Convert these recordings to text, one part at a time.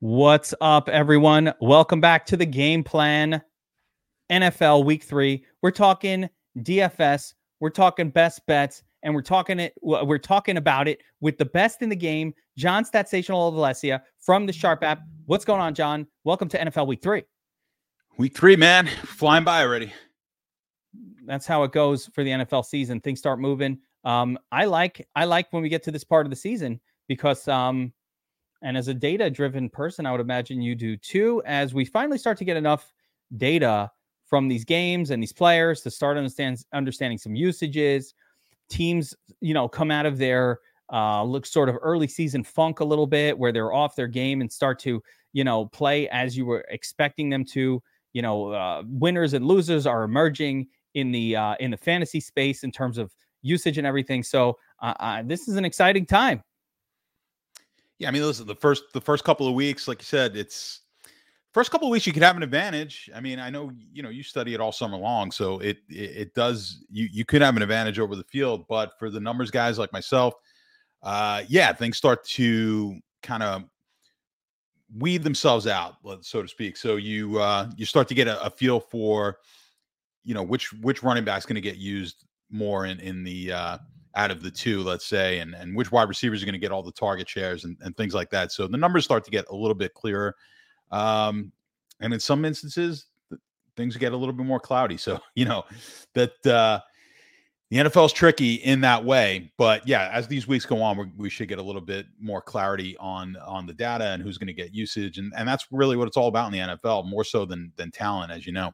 What's up, everyone? Welcome back to the game plan NFL week three. We're talking DFS, we're talking best bets, and we're talking it. We're talking about it with the best in the game, John Statsational Valencia from the Sharp app. What's going on, John? Welcome to NFL week three. Week three, man, flying by already. That's how it goes for the NFL season. Things start moving. Um, I like I like when we get to this part of the season because um, and as a data driven person, I would imagine you do too, as we finally start to get enough data from these games and these players to start understand, understanding some usages. Teams, you know, come out of their uh, look sort of early season funk a little bit where they're off their game and start to, you know, play as you were expecting them to. You know, uh, winners and losers are emerging in the uh, in the fantasy space in terms of usage and everything. So uh, uh, this is an exciting time. Yeah, I mean, listen, the first the first couple of weeks, like you said, it's first couple of weeks you could have an advantage. I mean, I know you know you study it all summer long, so it it, it does you you could have an advantage over the field. But for the numbers guys like myself, uh, yeah, things start to kind of weed themselves out, so to speak. So you uh, you start to get a, a feel for you know which which running back's going to get used more in in the uh, out of the two, let's say, and, and which wide receivers are going to get all the target shares and, and things like that. So the numbers start to get a little bit clearer. Um, and in some instances, things get a little bit more cloudy. So, you know, that uh, the NFL is tricky in that way. But yeah, as these weeks go on, we should get a little bit more clarity on on the data and who's going to get usage. And, and that's really what it's all about in the NFL, more so than than talent, as you know.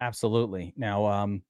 Absolutely. Now, um,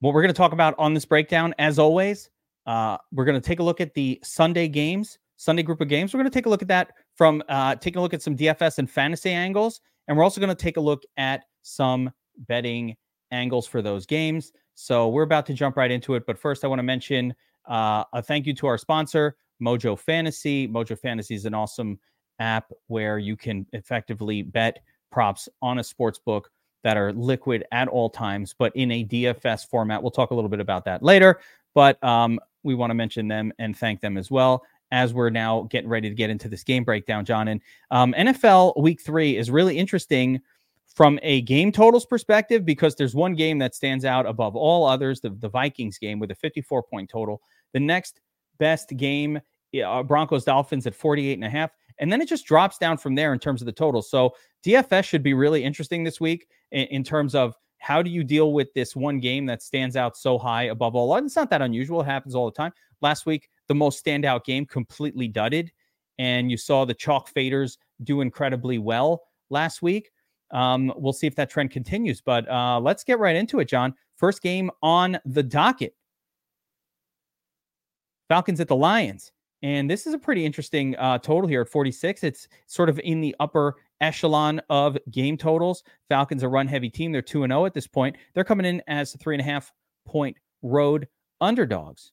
what we're going to talk about on this breakdown, as always, uh, we're going to take a look at the Sunday games, Sunday group of games. We're going to take a look at that from uh, taking a look at some DFS and fantasy angles, and we're also going to take a look at some betting angles for those games. So we're about to jump right into it, but first, I want to mention uh, a thank you to our sponsor, Mojo Fantasy. Mojo Fantasy is an awesome app where you can effectively bet props on a sports book that are liquid at all times, but in a DFS format. We'll talk a little bit about that later, but um, we want to mention them and thank them as well as we're now getting ready to get into this game breakdown, John. And um, NFL Week Three is really interesting from a game totals perspective because there's one game that stands out above all others, the, the Vikings game with a 54 point total. The next best game, uh, Broncos Dolphins at 48 and a half. And then it just drops down from there in terms of the total. So DFS should be really interesting this week in, in terms of how do you deal with this one game that stands out so high above all? It's not that unusual. It happens all the time. Last week, the most standout game completely dudded. And you saw the chalk faders do incredibly well last week. Um, we'll see if that trend continues. But uh, let's get right into it, John. First game on the docket Falcons at the Lions. And this is a pretty interesting uh, total here at 46. It's sort of in the upper echelon of game totals. Falcons a run heavy team. They're 2 0 at this point. They're coming in as three and a half point road underdogs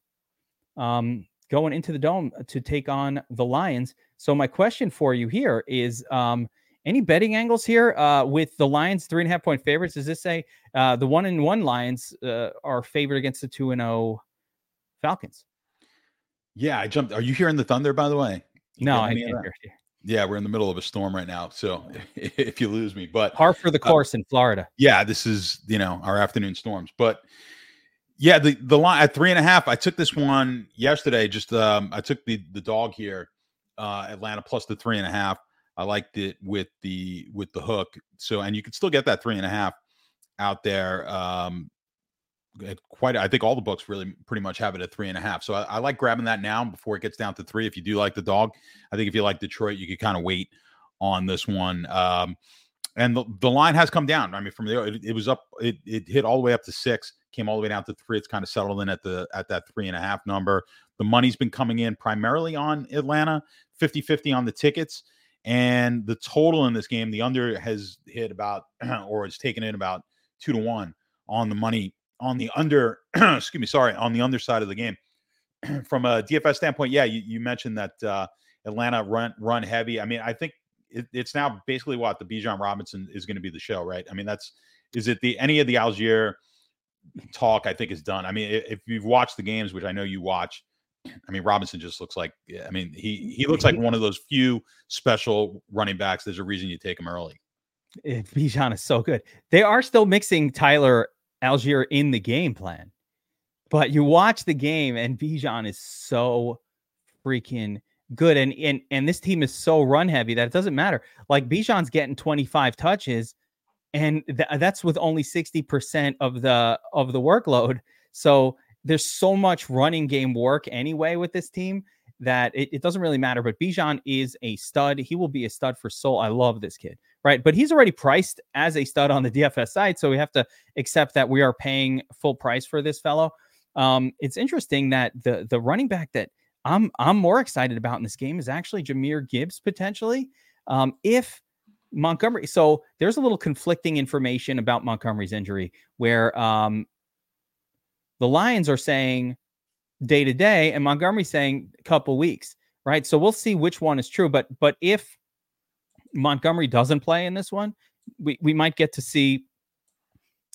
um, going into the dome to take on the Lions. So, my question for you here is um, any betting angles here uh, with the Lions three and a half point favorites? Does this say uh, the one and one Lions uh, are favored against the 2 and 0 Falcons? Yeah, I jumped. Are you hearing the thunder, by the way? You no, I can't hear you. Yeah, we're in the middle of a storm right now. So if you lose me, but par for the uh, course uh, in Florida. Yeah, this is you know our afternoon storms. But yeah, the the line at three and a half. I took this one yesterday. Just um, I took the the dog here, uh, Atlanta plus the three and a half. I liked it with the with the hook. So and you can still get that three and a half out there. Um, quite i think all the books really pretty much have it at three and a half so I, I, like grabbing that now before it gets down to three if you do like the dog i think if you like detroit you could kind of wait on this one um, and the, the line has come down i mean from there it, it, was up it, it hit all the way up to six came all the way down to three it's kind of settled in at the at that three and a half number. The money's been coming in primarily on atlanta 50 50 on the tickets and the total in this game the under has hit about or it's taken in about two to one on the money on the under, excuse me, sorry, on the underside of the game. From a DFS standpoint, yeah, you, you mentioned that uh, Atlanta run run heavy. I mean, I think it, it's now basically what the Bijan Robinson is going to be the show, right? I mean, that's is it the any of the Allgeier talk? I think is done. I mean, if you've watched the games, which I know you watch, I mean, Robinson just looks like I mean, he he looks like one of those few special running backs. There's a reason you take him early. Eh, Bijan is so good. They are still mixing Tyler Allgeier in the game plan. But you watch the game and Bijan is so freaking good. And and and this team is so run heavy that it doesn't matter. Like Bijan's getting 25 touches, and th- that's with only 60% of the of the workload. So there's so much running game work anyway with this team that it, it doesn't really matter. But Bijan is a stud. He will be a stud for soul. I love this kid, right? But he's already priced as a stud on the DFS side. So we have to accept that we are paying full price for this fellow. Um, it's interesting that the the running back that I'm I'm more excited about in this game is actually Jahmyr Gibbs potentially. Um, if Montgomery, so there's a little conflicting information about Montgomery's injury where um, the Lions are saying day to day, and Montgomery's saying a couple weeks, right? So we'll see which one is true. But but if Montgomery doesn't play in this one, we, we might get to see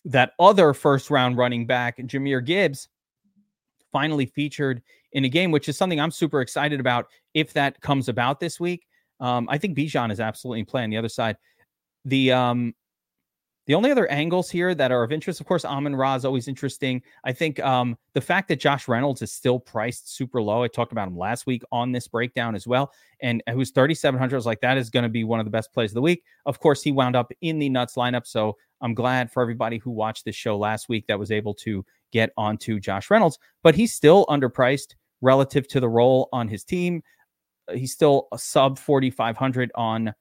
that other first round running back, Jahmyr Gibbs, finally featured in a game, which is something I'm super excited about if that comes about this week. Um, I think Bijan is absolutely playing the other side. The um, the only other angles here that are of interest, of course, Amon Ra is always interesting. I think um, the fact that Josh Reynolds is still priced super low. I talked about him last week on this breakdown as well, and who's 3,700. I was like, that is going to be one of the best plays of the week. Of course, he wound up in the nuts lineup, so I'm glad for everybody who watched this show last week that was able to get onto Josh Reynolds, but he's still underpriced relative to the role on his team. He's still a sub 4,500 on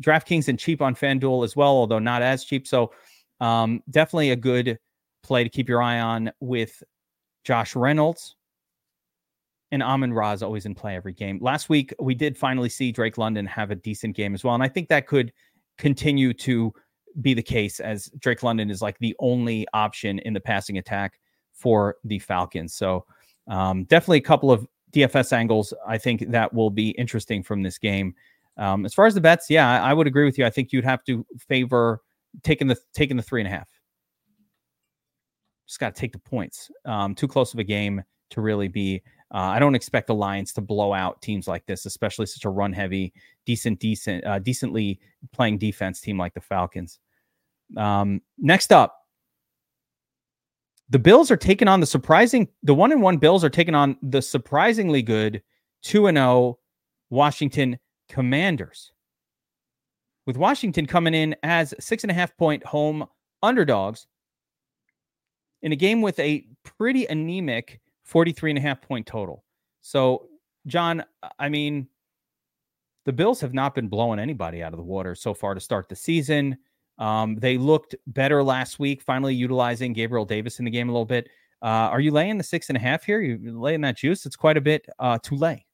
DraftKings and cheap on FanDuel as well, although not as cheap. So um, definitely a good play to keep your eye on with Josh Reynolds. And Amon Ra is always in play every game. Last week, we did finally see Drake London have a decent game as well. And I think that could continue to be the case as Drake London is like the only option in the passing attack for the Falcons. So um, definitely a couple of DFS angles I think that will be interesting from this game. Um, as far as the bets, yeah, I, I, would agree with you. I think you'd have to favor taking the taking the three and a half. Just got to take the points. Um, too close of a game to really be. Uh, I don't expect the Lions to blow out teams like this, especially such a run heavy, decent, decent, uh, decently playing defense team like the Falcons. Um, next up, the Bills are taking on the surprising, the one and one Bills are taking on the surprisingly good two and zero oh Washington Commanders. With Washington coming in as six and a half point home underdogs in a game with a pretty anemic 43 and a half point total. So, John, I mean, the Bills have not been blowing anybody out of the water so far to start the season. Um, they looked better last week, finally utilizing Gabriel Davis in the game a little bit. Uh, are you laying the six and a half here? You laying that juice? It's quite a bit uh, to lay.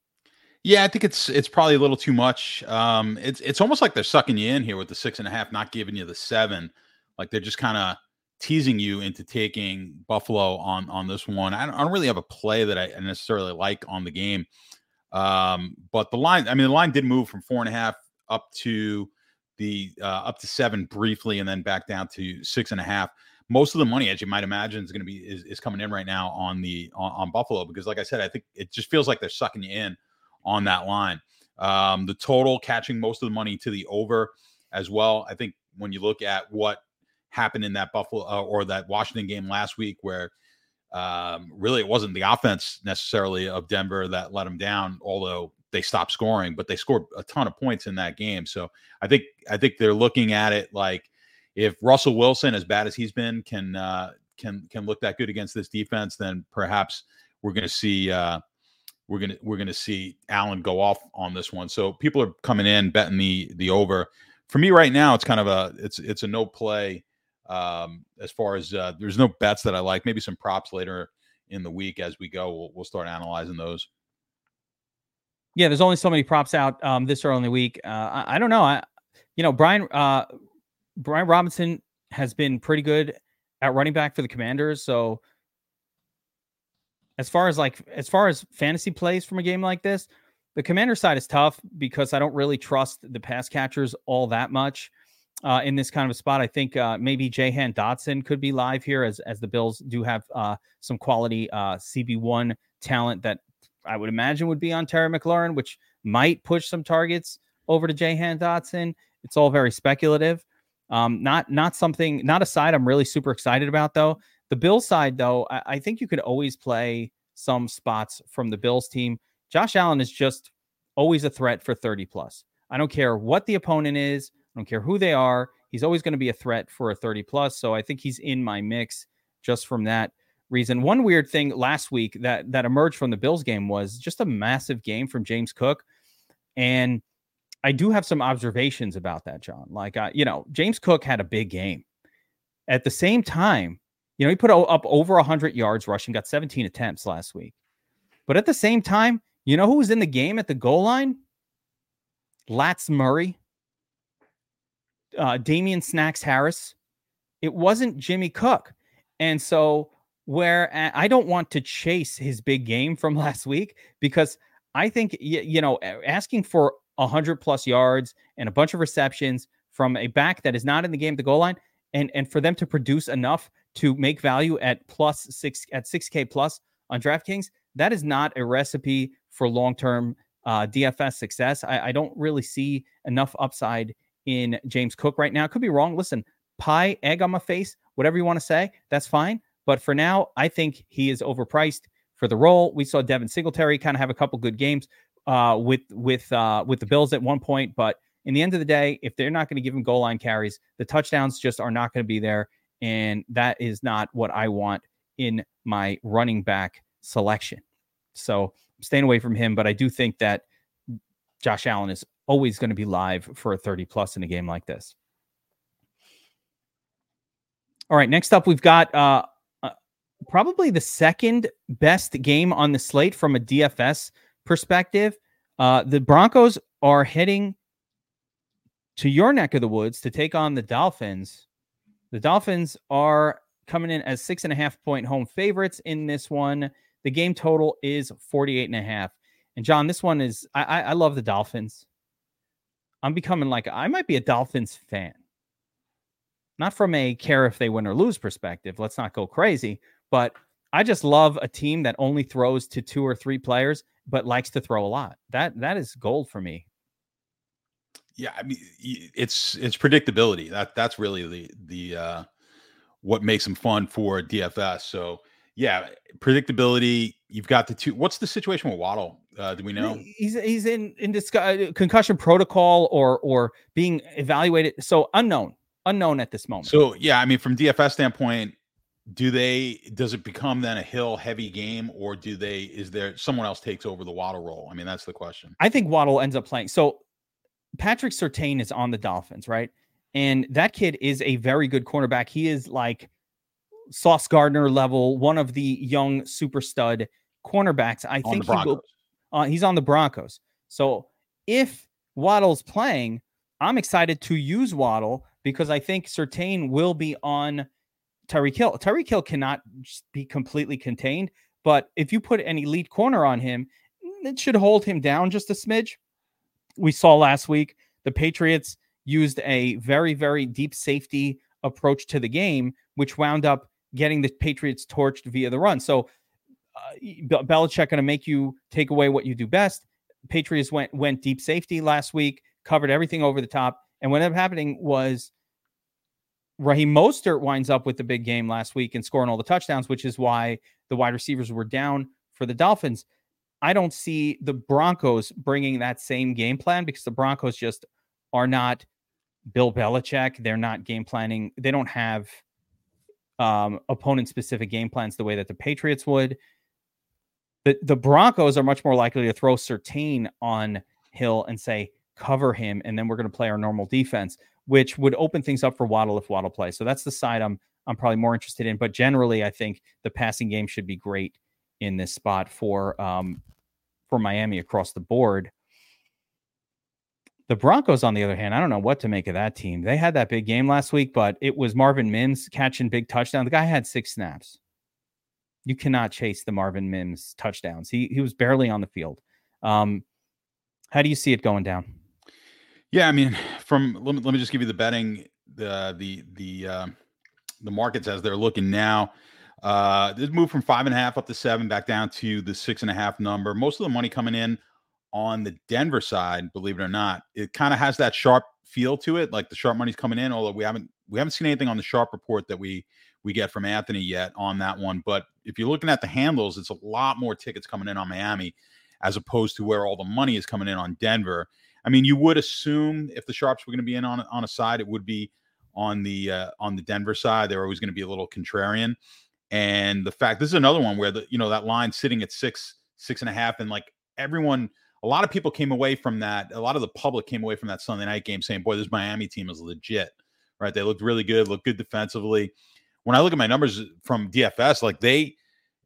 Yeah, I think it's it's probably a little too much. Um, it's it's almost like they're sucking you in here with the six and a half, not giving you the seven. Like they're just kind of teasing you into taking Buffalo on on this one. I don't, I don't, really have a play that I necessarily like on the game. Um, but the line, I mean, the line did move from four and a half up to the uh, up to seven briefly, and then back down to six and a half. Most of the money, as you might imagine, is going to be is, is coming in right now on the on, on Buffalo because, like I said, I think it just feels like they're sucking you in on that line. Um, the total catching most of the money to the over as well. I think when you look at what happened in that Buffalo uh, or that Washington game last week, where um, really it wasn't the offense necessarily of Denver that let them down, although they stopped scoring, but they scored a ton of points in that game. So I think I think they're looking at it like if Russell Wilson, as bad as he's been, can uh, can can look that good against this defense, then perhaps we're going to see uh, we're gonna we're gonna see Allen go off on this one. So people are coming in betting the the over. For me right now, it's kind of a it's it's a no play um, as far as uh, there's no bets that I like. Maybe some props later in the week as we go. We'll, we'll start analyzing those. Yeah, there's only so many props out um, this early in the week. Uh, I, I, don't know. I you know Brian uh, Brian Robinson has been pretty good at running back for the Commanders, so as far as like as far as fantasy plays from a game like this, the commander side is tough because I don't really trust the pass catchers all that much. Uh, in this kind of a spot, I think uh, maybe Jahan Dotson could be live here, as as the Bills do have uh, some quality uh, CB one talent that I would imagine would be on Terry McLaurin, which might push some targets over to Jahan Dotson. It's all very speculative. Um, not not something, not a side I'm really super excited about though. The Bill side though, I, I think you could always play some spots from the Bills team. Josh Allen is just always a threat for 30 plus. I don't care what the opponent is. I don't care who they are. He's always going to be a threat for a 30 plus. So I think he's in my mix just from that reason. One weird thing last week that that emerged from the Bills game was just a massive game from James Cook. And I do have some observations about that, John. Like, uh, you know, James Cook had a big game. At the same time, you know, he put up over 100 yards rushing, got 17 attempts last week. But at the same time, you know who was in the game at the goal line? Lats Murray, uh, Damien Snacks Harris. It wasn't Jimmy Cook. And so, where I don't want to chase his big game from last week because I think, you know, asking for 100 plus yards and a bunch of receptions from a back that is not in the game at the goal line and and for them to produce enough to make value at plus six at 6k plus on DraftKings, that is not a recipe for long-term uh, DFS success. I, I don't really see enough upside in James Cook right now. Could be wrong. Listen, pie, egg on my face, whatever you want to say, that's fine. But for now, I think he is overpriced for the role. We saw Devin Singletary kind of have a couple good games uh, with with uh, with the Bills at one point, but in the end of the day, if they're not going to give him goal line carries, the touchdowns just are not going to be there, and that is not what I want in my running back selection. So I'm staying away from him, but I do think that Josh Allen is always going to be live for a 30 plus in a game like this. All right, next up we've got uh, uh probably the second best game on the slate from a DFS perspective, uh, the Broncos are heading to your neck of the woods to take on the Dolphins. The Dolphins are coming in as six and a half point home favorites in this one. The game total is 48 and a half. And John, this one is I, I, I love the Dolphins. I'm becoming like I might be a Dolphins fan. Not from a care if they win or lose perspective. Let's not go crazy, but I just love a team that only throws to two or three players but likes to throw a lot. That that is gold for me. Yeah, I mean it's it's predictability. That that's really the the uh what makes them fun for DFS. So yeah, predictability. You've got the two. What's the situation with Waddle? Uh, do we know? He's he's in in discuss, uh, concussion protocol or or being evaluated. So unknown, unknown at this moment. So yeah, I mean, from DFS standpoint, do they does it become then a hill heavy game or do they is there someone else takes over the waddle role i mean that's the question i think waddle ends up playing so patrick surtain is on the dolphins right? And that kid is a very good cornerback. He is like sauce gardner level one of the young super stud cornerbacks. I on think he will, uh, he's on the broncos. So if waddle's playing i'm excited to use waddle because i think surtain will be on Tyreek Hill. Tyreek Hill cannot be completely contained, but if you put an elite corner on him, it should hold him down just a smidge. We saw last week the Patriots used a very, very deep safety approach to the game, which wound up getting the Patriots torched via the run. So uh, Belichick going to make you take away what you do best. Patriots went went deep safety last week, covered everything over the top, and what ended up happening was Raheem Mostert winds up with the big game last week and scoring all the touchdowns, which is why the wide receivers were down for the Dolphins. I don't see the Broncos bringing that same game plan because the Broncos just are not Bill Belichick. They're not game planning. They don't have um, opponent specific game plans the way that the Patriots would. The, the Broncos are much more likely to throw Surtain on Hill and say, cover him, and then we're going to play our normal defense which would open things up for Waddle if Waddle plays. So that's the side I'm I'm probably more interested in. But generally, I think the passing game should be great in this spot for um, for Miami across the board. The Broncos, on the other hand, I don't know what to make of that team. They had that big game last week, but it was Marvin Mims catching big touchdown. The guy had six snaps. You cannot chase the Marvin Mims touchdowns. He he was barely on the field. Um, how do you see it going down? Yeah, I mean, from let me, let me just give you the betting the the the uh, the markets as they're looking now. Uh, this moved from five and a half up to seven, back down to the six and a half number. Most of the money coming in on the Denver side, believe it or not, it kind of has that sharp feel to it. Like the sharp money's coming in, although we haven't we haven't seen anything on the sharp report that we we get from Anthony yet on that one. But if you're looking at the handles, it's a lot more tickets coming in on Miami as opposed to where all the money is coming in on Denver. I mean, you would assume if the sharps were going to be in on on a side, it would be on the uh, on the Denver side. They're always going to be a little contrarian. And the fact this is another one where the you know that line sitting at six six and a half, and like everyone, a lot of people came away from that. A lot of the public came away from that Sunday night game saying, "Boy, this Miami team is legit." Right? They looked really good, looked good defensively. When I look at my numbers from DFS, like they,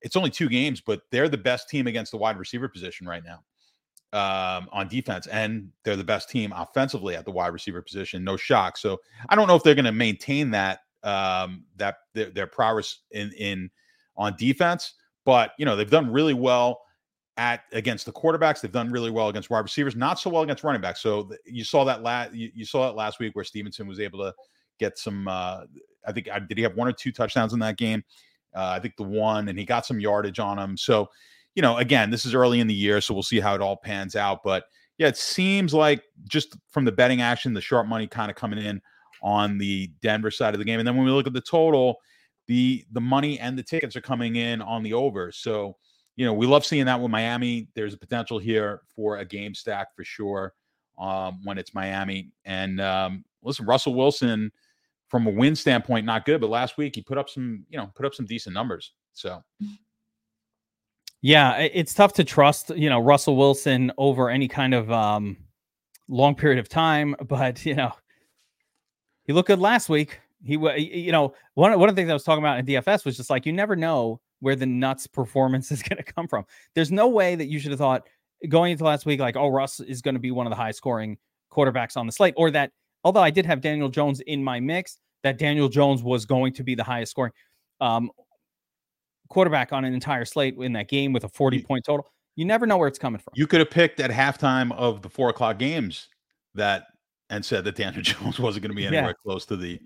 it's only two games, but they're the best team against the wide receiver position right now um, on defense, and they're the best team offensively at the wide receiver position. No shock. So I don't know if they're going to maintain that um, that their, their prowess in in on defense, but you know they've done really well at against the quarterbacks. They've done really well against wide receivers, not so well against running backs. So you saw that last you, you, saw that last week where Stevenson was able to get some. Uh, I think did he have one or two touchdowns in that game? Uh, I think the one, and he got some yardage on him. So you know, again, this is early in the year, so we'll see how it all pans out. But yeah, it seems like just from the betting action, the sharp money kind of coming in on the Denver side of the game. And then when we look at the total, the the money and the tickets are coming in on the over. So, you know, we love seeing that with Miami. There's a potential here for a game stack for sure um, when it's Miami. And um, listen, Russell Wilson, from a win standpoint, not good, but last week he put up some, you know, put up some decent numbers. So yeah, it's tough to trust, you know, Russell Wilson over any kind of um, long period of time. But you know, he looked good last week. He, you know, one one of the things I was talking about in DFS was just like you never know where the nuts performance is going to come from. There's no way that you should have thought going into last week like, oh, Russ is going to be one of the high scoring quarterbacks on the slate, or that although I did have Daniel Jones in my mix, that Daniel Jones was going to be the highest scoring. Um, quarterback on an entire slate in that game with a 40 point total. You never know where it's coming from. You could have picked at halftime of the four o'clock games that and said that Daniel Jones wasn't going to be anywhere yeah. close to the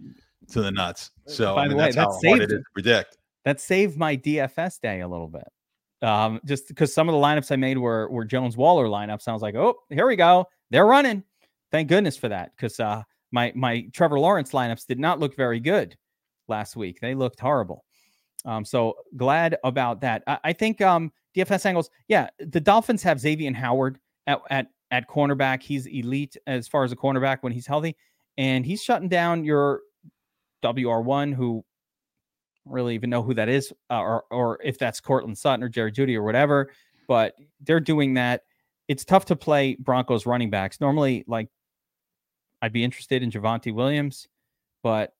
to the nuts. So by I mean, the way, that saved it predict. That saved my DFS day a little bit. Um, just because some of the lineups I made were were Jones Waller lineups. I was like, oh, here we go. They're running. Thank goodness for that. Because uh my my Trevor Lawrence lineups did not look very good last week. They looked horrible. Um, so glad about that. I, I think um, DFS angles. Yeah, the Dolphins have Xavier Howard at, at at cornerback. He's elite as far as a cornerback when he's healthy, and he's shutting down your WR one who really even know who that is, uh, or or if that's Courtland Sutton or Jerry Jeudy or whatever. But they're doing that. It's tough to play Broncos running backs. Normally, like I'd be interested in Javonte Williams, but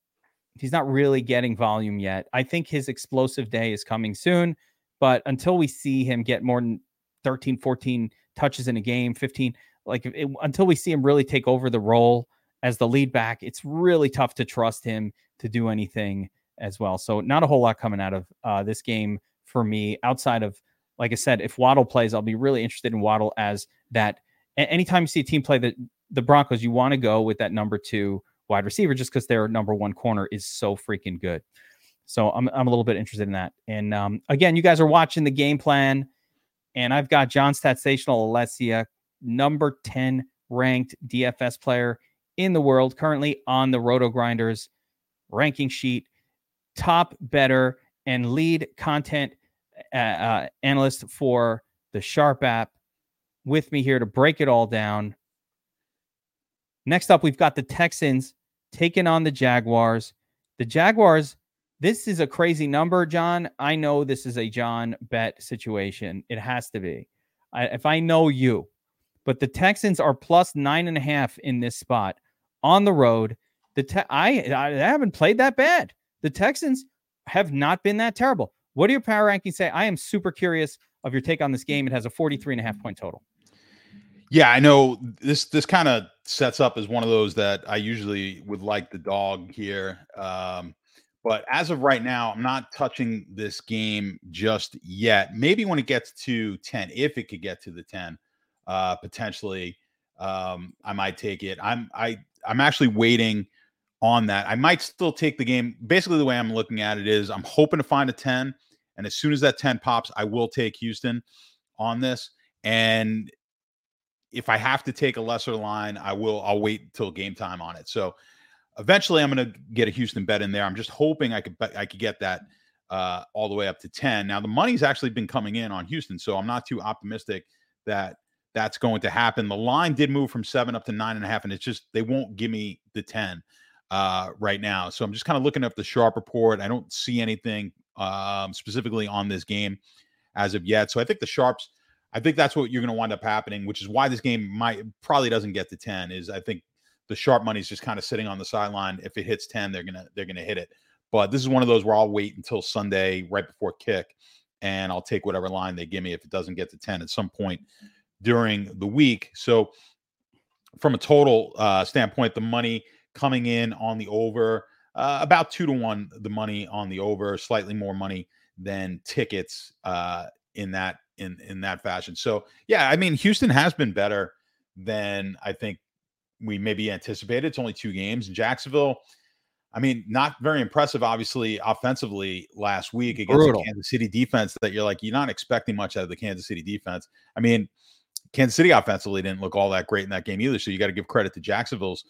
he's not really getting volume yet. I think his explosive day is coming soon, but until we see him get more than 13, 14 touches in a game, 15, like it, until we see him really take over the role as the lead back, it's really tough to trust him to do anything as well. So not a whole lot coming out of uh, this game for me outside of, like I said, if Waddle plays, I'll be really interested in Waddle as that. Anytime you see a team play the the Broncos, you want to go with that number two wide receiver just because their number one corner is so freaking good. So I'm, I'm a little bit interested in that. And um, again, you guys are watching the game plan, and I've got John Statsational Alessia, number 10 ranked DFS player in the world, currently on the RotoGrinders ranking sheet, top bettor and lead content uh, uh, analyst for the Sharp app. With me here to break it all down. Next up, we've got the Texans taking on the Jaguars. The Jaguars, this is a crazy number, John. I know this is a John bet situation. It has to be. I, if I know you, but the Texans are plus nine and a half in this spot on the road. The te- I, I haven't played that bad. The Texans have not been that terrible. What do your power rankings say? I am super curious of your take on this game. It has a 43 and a half point total. Yeah, I know this this kind of sets up as one of those that I usually would like the dog here. Um, but as of right now, I'm not touching this game just yet. Maybe when it gets to 10, if it could get to the 10, uh, potentially um, I might take it. I'm I I'm actually waiting on that. I might still take the game. Basically, the way I'm looking at it is I'm hoping to find a 10. And as soon as that 10 pops, I will take Houston on this. And if I have to take a lesser line, I will. I'll wait until game time on it. So eventually, I'm going to get a Houston bet in there. I'm just hoping I could I could get that uh, all the way up to 10. Now the money's actually been coming in on Houston, so I'm not too optimistic that that's going to happen. The line did move from seven up to nine and a half, and it's just they won't give me the 10 uh, right now. So I'm just kind of looking up the sharp report. I don't see anything um, specifically on this game as of yet. So I think the sharps, I think that's what you're going to wind up happening, which is why this game might probably doesn't get to 10. Is I think the sharp money is just kind of sitting on the sideline. If it hits 10, they're gonna they're gonna hit it. But this is one of those where I'll wait until Sunday right before kick, and I'll take whatever line they give me if it doesn't get to 10 at some point during the week. So from a total uh, standpoint, the money coming in on the over uh, about two to one the money on the over slightly more money than tickets uh, in that in in that fashion so yeah i mean houston has been better than i think we maybe anticipated it's only two games in jacksonville i mean not very impressive obviously offensively last week against Brutal. the kansas city defense that you're like you're not expecting much out of the kansas city defense i mean kansas city offensively didn't look all that great in that game either so you got to give credit to jacksonville's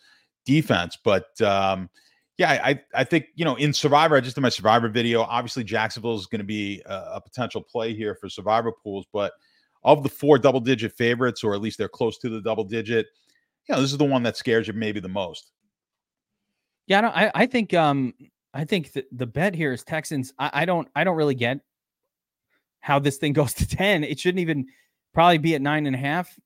defense. But um, yeah, I I think you know in Survivor, I just did my Survivor video. Obviously, Jacksonville is going to be a, a, potential play here for Survivor pools, but of the four double digit favorites, or at least they're close to the double digit, you know, this is the one that scares you maybe the most. Yeah, no, I I think um I think the, the bet here is Texans. I, I don't I don't really get how this thing goes to 10. It shouldn't even probably be at nine and a half.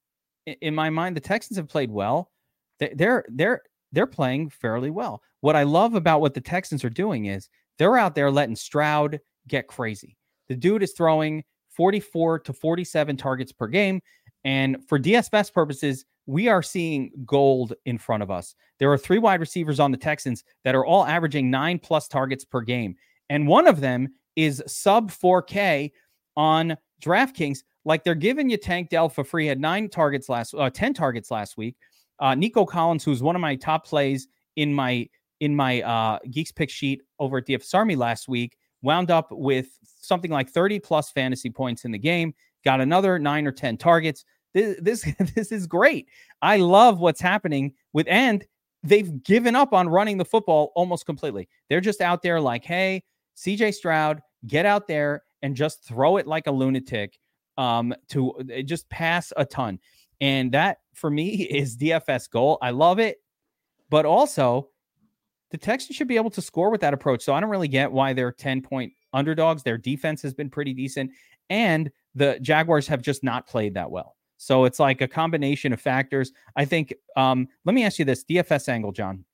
In my mind, the Texans have played well. They're they're they're playing fairly well. What I love about what the Texans are doing is they're out there letting Stroud get crazy. The dude is throwing 44 to 47 targets per game. And for DFS purposes, we are seeing gold in front of us. There are three wide receivers on the Texans that are all averaging nine plus targets per game. And one of them is sub 4K on DraftKings. Like they're giving you Tank Dell for free. Had nine targets last, uh, 10 targets last week. Uh, Nico Collins, who's one of my top plays in my in my uh, Geeks pick sheet over at DFS Army last week, wound up with something like 30 plus fantasy points in the game. Got another nine or 10 targets. This this this is great. I love what's happening with and they've given up on running the football almost completely. They're just out there like, hey, CJ Stroud, get out there and just throw it like a lunatic um, to uh, just pass a ton. And that for me is DFS goal. I love it. But also, the Texans should be able to score with that approach. So I don't really get why they're 10 point underdogs. Their defense has been pretty decent. And the Jaguars have just not played that well. So it's like a combination of factors. I think, um, let me ask you this DFS angle, John.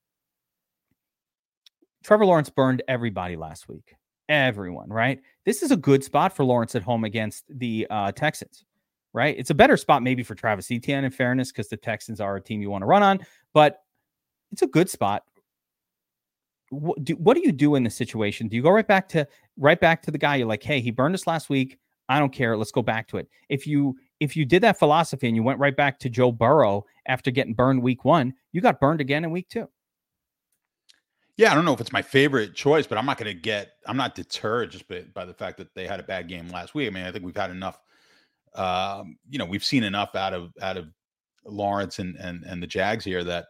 Trevor Lawrence burned everybody last week. Everyone, right? This is a good spot for Lawrence at home against the uh, Texans right? It's a better spot maybe for Travis Etienne in fairness, because the Texans are a team you want to run on, but it's a good spot. What do, what do you do in this situation? Do you go right back to right back to the guy? You're like, hey, he burned us last week. I don't care. Let's go back to it. If you if you did that philosophy and you went right back to Joe Burrow after getting burned week one, you got burned again in week two. Yeah, I don't know if it's my favorite choice, but I'm not going to get. I'm not deterred just by, by the fact that they had a bad game last week. I mean, I think we've had enough um, you know, we've seen enough out of out of Lawrence and and and the Jags here that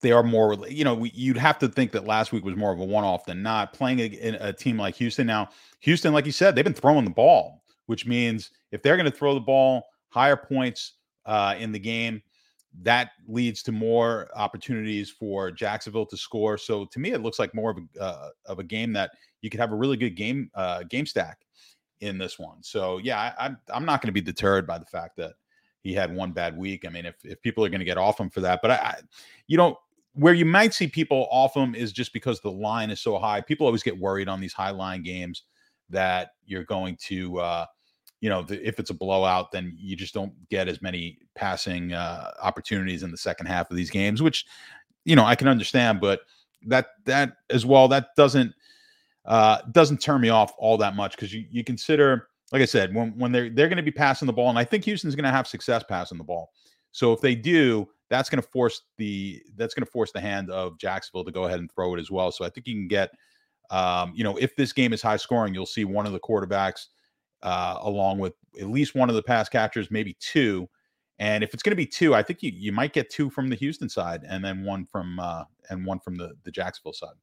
they are more. You know, you'd have to think that last week was more of a one-off than not. Playing a, a team like Houston now, Houston, like you said, they've been throwing the ball, which means if they're going to throw the ball higher points uh, in the game, that leads to more opportunities for Jacksonville to score. So to me, it looks like more of a uh, of a game that you could have a really good game uh, game stack in this one. So yeah, I, I'm not going to be deterred by the fact that he had one bad week. I mean, if if people are going to get off him for that, but I, I, you know, where you might see people off him is just because the line is so high. People always get worried on these high line games that you're going to, uh, you know, the, if it's a blowout, then you just don't get as many passing uh, opportunities in the second half of these games, which, you know, I can understand, but that that as well that doesn't uh, doesn't turn me off all that much because you, you consider, like I said, when, when they're they're going to be passing the ball, and I think Houston's going to have success passing the ball. So if they do, that's going to force the that's going to force the hand of Jacksonville to go ahead and throw it as well. So I think you can get, um, you know, if this game is high scoring, you'll see one of the quarterbacks uh, along with at least one of the pass catchers, maybe two. And if it's going to be two, I think you, you might get two from the Houston side and then one from uh, and one from the the Jacksonville side.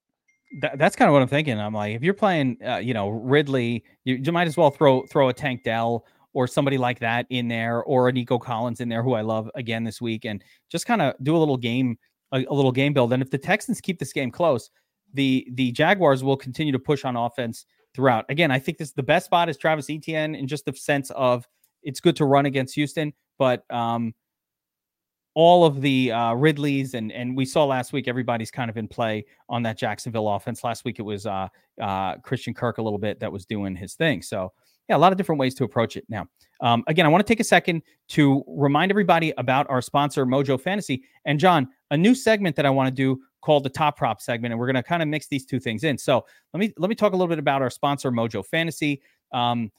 That, that's kind of what I'm thinking. I'm like, if you're playing, uh, you know, Ridley, you, you might as well throw throw a Tank Dell or somebody like that in there, or a Nico Collins in there, who I love again this week, and just kind of do a little game, a, a, little game build. And if the Texans keep this game close, the the Jaguars will continue to push on offense throughout. Again, I think this the best spot is Travis Etienne in just the sense of it's good to run against Houston, but um, all of the uh, Ridleys and and we saw last week everybody's kind of in play on that Jacksonville offense. Last week it was uh, uh, Christian Kirk a little bit that was doing his thing. So yeah, a lot of different ways to approach it. Now, um, again, I want to take a second to remind everybody about our sponsor, Mojo Fantasy. And John, a new segment that I want to do called the Top Prop segment, and we're going to kind of mix these two things in. So let me let me talk a little bit about our sponsor, Mojo Fantasy. Um,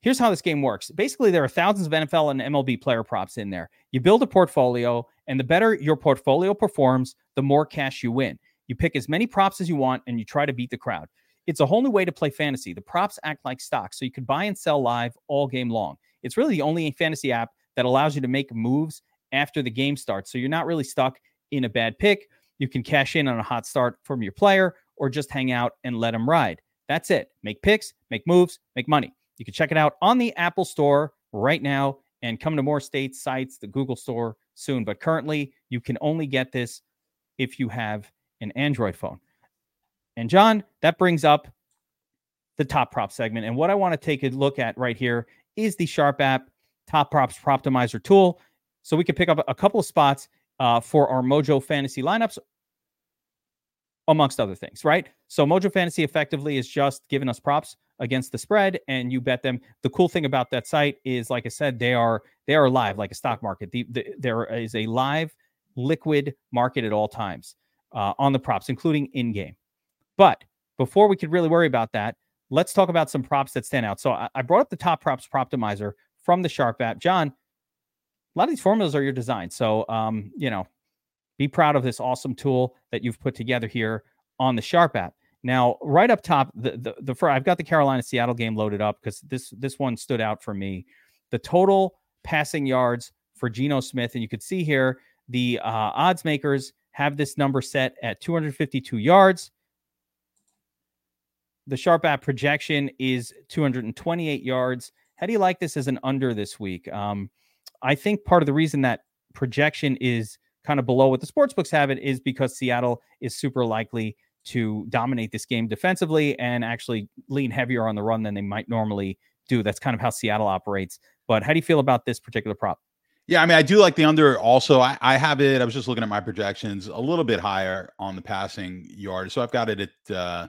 here's how this game works. Basically, there are thousands of NFL and MLB player props in there. You build a portfolio, and the better your portfolio performs, the more cash you win. You pick as many props as you want, and you try to beat the crowd. It's a whole new way to play fantasy. The props act like stocks, so you can buy and sell live all game long. It's really the only fantasy app that allows you to make moves after the game starts. So you're not really stuck in a bad pick. You can cash in on a hot start from your player or just hang out and let them ride. That's it. Make picks, make moves, make money. You can check it out on the Apple Store right now and come to more states, sites, the Google Store soon. But currently, you can only get this if you have an Android phone. And John, that brings up the top prop segment. And what I want to take a look at right here is the Sharp app top props optimizer tool. So we can pick up a couple of spots uh, for our Mojo fantasy lineups, amongst other things, right? So Mojo Fantasy effectively is just giving us props against the spread, and you bet them. The cool thing about that site is, like I said, they are they are live like a stock market. The, the, there is a live, liquid market at all times uh, on the props, including in game. But before we could really worry about that, let's talk about some props that stand out. So I, I brought up the top props optimizer from the Sharp app. John, a lot of these formulas are your design. So, um, you know, be proud of this awesome tool that you've put together here on the Sharp app. Now, right up top, the the, the I've got the Carolina Seattle game loaded up because this this one stood out for me. The total passing yards for Geno Smith, and you could see here the uh, odds makers have this number set at 252 yards. The Sharp app projection is 228 yards. How do you like this as an under this week? Um, I think part of the reason that projection is kind of below what the sports books have it is because Seattle is super likely to dominate this game defensively and actually lean heavier on the run than they might normally do. That's kind of how Seattle operates. But how do you feel about this particular prop? Yeah, I mean, I do like the under. Also, I, I have it. I was just looking at my projections a little bit higher on the passing yard, so I've got it at uh,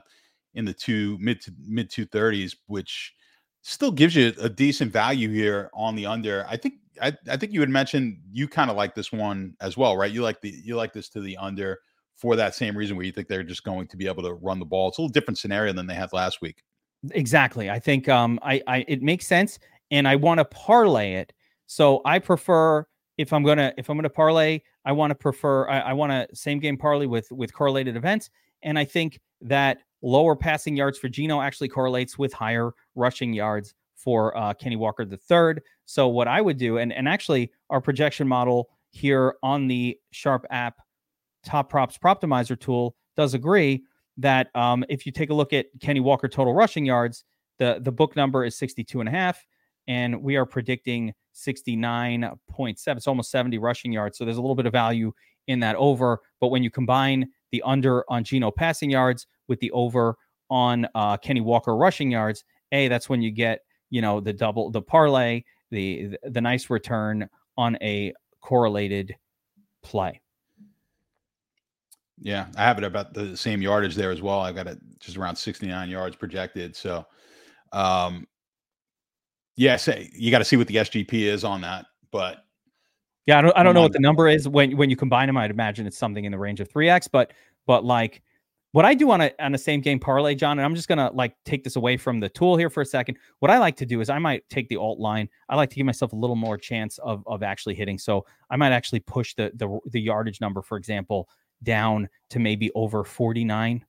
in the two mid to mid two thirties, which still gives you a decent value here on the under. I think I, I think you had mentioned you kind of like this one as well, right? You like the you like this to the under for that same reason where you think they're just going to be able to run the ball. It's a little different scenario than they had last week. Exactly. I think um I, I it makes sense and I want to parlay it. So I prefer if I'm gonna if I'm gonna parlay, I want to prefer I, I want to same game parlay with with correlated events. And I think that lower passing yards for Geno actually correlates with higher rushing yards for uh, Kenny Walker the third. So what I would do, and and actually our projection model here on the Sharp app top props proptimizer tool does agree that um, if you take a look at Kenny Walker total rushing yards, the the book number is 62 and a half, and we are predicting 69.7. It's almost 70 rushing yards. So there's a little bit of value in that over. But when you combine the under on Geno passing yards with the over on uh, Kenny Walker rushing yards, a that's when you get you know the double the parlay the the nice return on a correlated play. Yeah i have it about the same yardage there as well. I've got it just around 69 yards projected so um yeah say you got to see what the sgp is on that but yeah i don't, I don't know what the number is when when you combine them i'd imagine it's something in the range of 3x but but like what I do on a on a same game parlay, John, and I'm just gonna like take this away from the tool here for a second. What I like to do is I might take the alt line. I like to give myself a little more chance of of actually hitting. So I might actually push the the the yardage number, for example, down to maybe over 49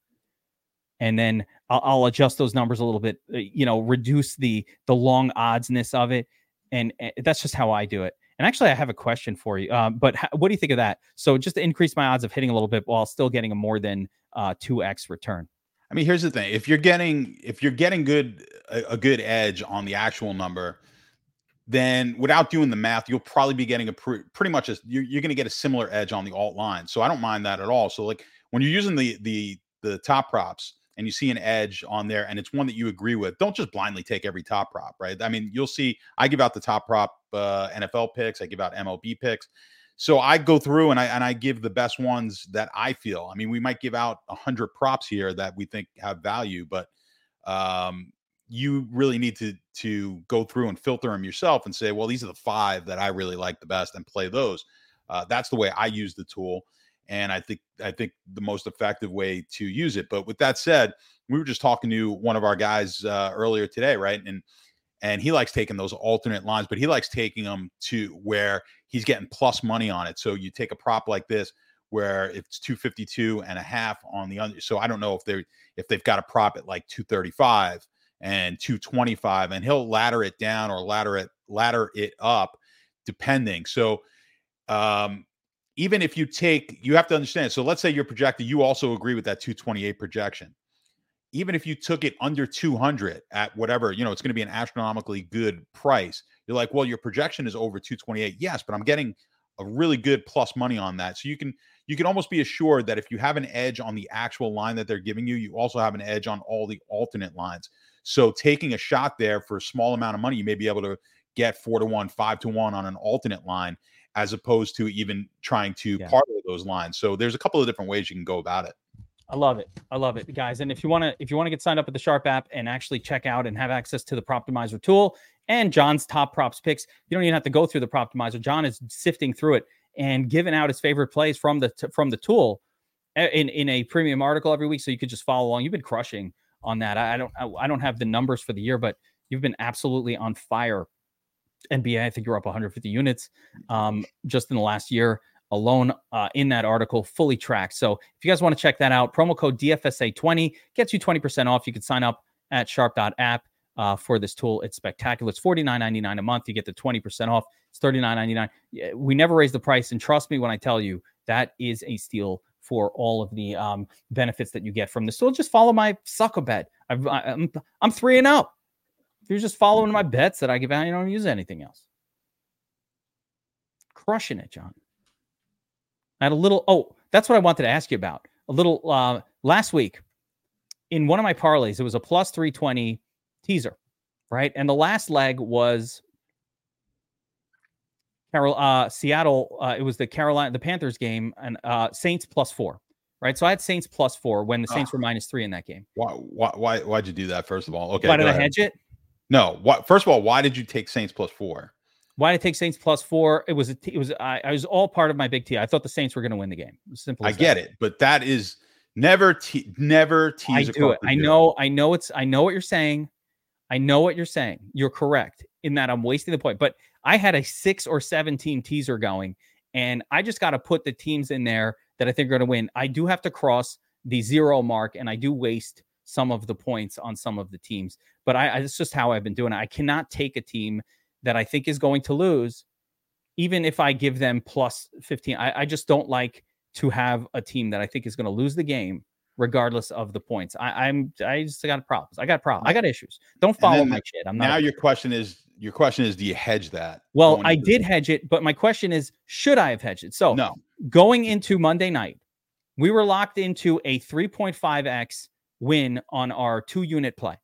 and then I'll, I'll, adjust those numbers a little bit uh, you know reduce the the long oddsness of it and, and, that's just how i do it and actually i have a question for you um, but what do you think of that so just to increase my odds of hitting a little bit while still getting a more than uh, 2x return i mean here's the thing if you're getting if you're getting good a, a good edge on the actual number then without doing the math, you'll probably be getting a pr- pretty much a, you're, you're going to get a similar edge on the alt line. So I don't mind that at all. So like when you're using the the the top props and you see an edge on there and it's one that you agree with, don't just blindly take every top prop, right? I mean, you'll see I give out the top prop uh, NFL picks, I give out MLB picks. So I go through and I and I give the best ones that I feel. I mean, we might give out a hundred props here that we think have value, but um, you really need to to go through and filter them yourself and say, well, these are the five that I really like the best, and play those. Uh, that's the way I use the tool, and I think I think the most effective way to use it. But with that said, we were just talking to one of our guys uh, earlier today, right? And and he likes taking those alternate lines, but he likes taking them to where he's getting plus money on it. So you take a prop like this where it's 252 and a half on the under. So I don't know if they're if they've got a prop at like 235 and 225 and he'll ladder it down or ladder it ladder it up depending so um even if you take you have to understand so let's say you're projected you also agree with that 228 projection. Even if you took it under 200 at whatever you know it's going to be an astronomically good price you're like well your projection is over 228 yes but i'm getting a really good plus money on that. So you can you can almost be assured that if you have an edge on the actual line that they're giving you you also have an edge on all the alternate lines. So taking a shot there for a small amount of money, you may be able to get four to one, five to one on an alternate line, as opposed to even trying to yeah. parlay those lines. So there's a couple of different ways you can go about it. I love it. I love it, guys. And if you want to, if you want to get signed up with the Sharp app and actually check out and have access to the Proptimizer tool and John's top props picks, you don't even have to go through the Proptimizer. John is sifting through it and giving out his favorite plays from the from the tool in in a premium article every week, so you could just follow along. You've been crushing on that. I, don't I, don't have the numbers for the year, but you've been absolutely on fire. NBA, I think you're up 150 units um, just in the last year alone uh, in that article, fully tracked. So if you guys want to check that out, promo code DFSA20 gets you 20% off. You can sign up at sharp.app uh, for this tool. It's spectacular. It's $49.99 a month. You get the 20% off. It's $39.99. We never raise the price. And trust me when I tell you that is a steal for all of the um, benefits that you get from this. So just follow my sucker bet. i am I'm, I'm three and out. If you're just following my bets that I give out, you don't use anything else. Crushing it, John. I had a little. Oh, that's what I wanted to ask you about. A little uh, last week in one of my parlays, it was a plus 320 teaser, right? And the last leg was Carol, uh, Seattle. Uh, it was the Carolina, the Panthers game, and uh, Saints plus four. Right, so I had Saints plus four when the Saints were minus three in that game. Why? Why? Why? Why'd you do that? First of all, okay. Why did I hedge it? No. What? First of all, why did you take Saints plus four? Why did I take Saints plus four? It was a, it was I, I was all part of my big T. I thought the Saints were going to win the game. Simple. I that. get it, but that is never te- never tease. I do it. I know. It. I know it's. I know what you're saying. I know what you're saying. You're correct in that I'm wasting the point. But I had a six or seven team teaser going, and I just got to put the teams in there that I think are going to win. I do have to cross the zero mark, and I do waste some of the points on some of the teams. But I, I it's just how I've been doing it. I cannot take a team that I think is going to lose, even if I give them plus 15. I, I just don't like to have a team that I think is going to lose the game regardless of the points. I, am I just got problems. I got problems. I got issues. Don't follow my shit. I'm not. Now your question is your question is do you hedge that? Well, I did hedge it, but my question is should I have hedged it? So no. Going into Monday night, we were locked into a 3.5x win on our two unit play.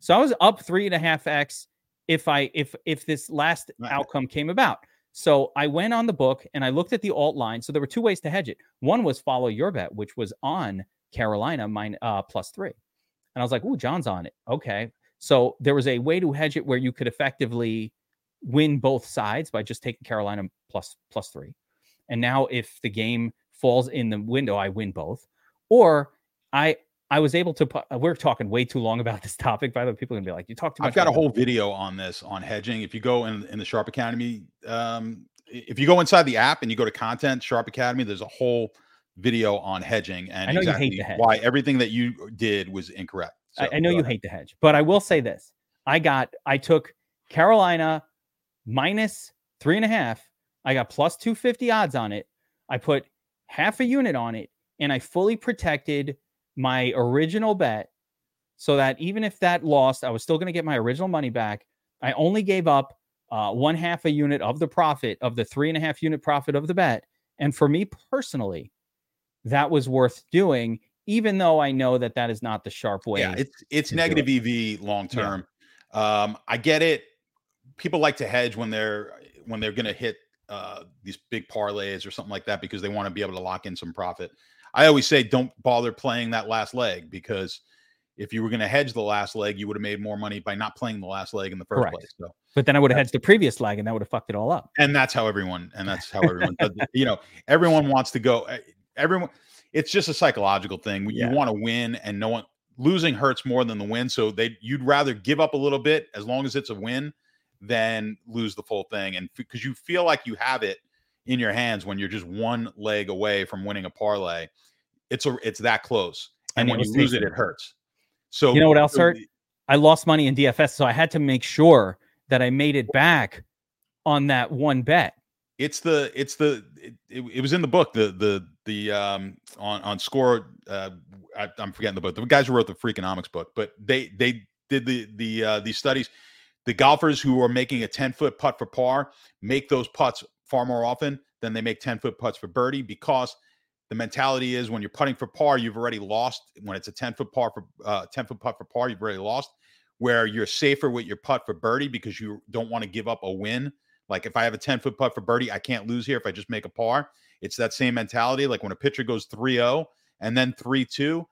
So I was up three and a half x if I if if this last right. outcome came about. So I went on the book and I looked at the alt line. So there were two ways to hedge it. One was follow your bet, which was on Carolina mine uh, plus three. And I was like, "Ooh, John's on it." Okay, so there was a way to hedge it where you could effectively win both sides by just taking Carolina plus plus three. And now if the game falls in the window, I win both. Or I I was able to put. We're talking way too long about this topic. By the way, people are gonna be like, "You talk too much." I've got a whole video on this on hedging. If you go in in the Sharp Academy, um, if you go inside the app and you go to content Sharp Academy, there's a whole video on hedging and I know you hate exactly the hedge. why everything that you did was incorrect. I, So, I know you ahead. hate the hedge, but I will say this: I got, I took Carolina minus three and a half. I got plus two fifty odds on it. I put half a unit on it, and I fully protected my original bet, so that even if that lost, I was still going to get my original money back. I only gave up uh, one half a unit of the profit of the three and a half unit profit of the bet, and for me personally, that was worth doing. Even though I know that that is not the sharp way. Yeah, it's it's negative EV long Yeah. term. Um, I get it. People like to hedge when they're when they're going to hit uh, these big parlays or something like that because they want to be able to lock in some profit. I always say don't bother playing that last leg because if you were going to hedge the last leg, you would have made more money by not playing the last leg in the first Correct. place. So, But then I would have hedged the previous leg, and that would have fucked it all up. and that's how everyone and that's how everyone does you know everyone wants to go eh, everyone it's just a psychological thing Yeah. you want to win and no one losing hurts more than the win so they you'd rather give up a little bit as long as it's a win than lose the full thing and because you feel like you have it in your hands when you're just one leg away from winning a parlay it's a it's that close. And And when you lose it it hurts. So You know what else so hurt? I lost money in DFS, so I had to make sure that I made it back on that one bet. it's the it's the it, it, it was in the book the the the um on on score uh I, i'm forgetting the book. The guys who wrote the freakonomics book but they they did the the uh these studies. The golfers who are making a 10 foot putt for par make those putts far more often than they make 10 foot putts for birdie because the mentality is when you're putting for par you've already lost when it's a 10 foot par for uh 10 foot putt for par you've already lost where you're safer with your putt for birdie because you don't want to give up a win like if I have a 10 foot putt for birdie, I can't lose here if I just make a par. It's that same mentality. Like when a pitcher goes 3 0 and then 3 2,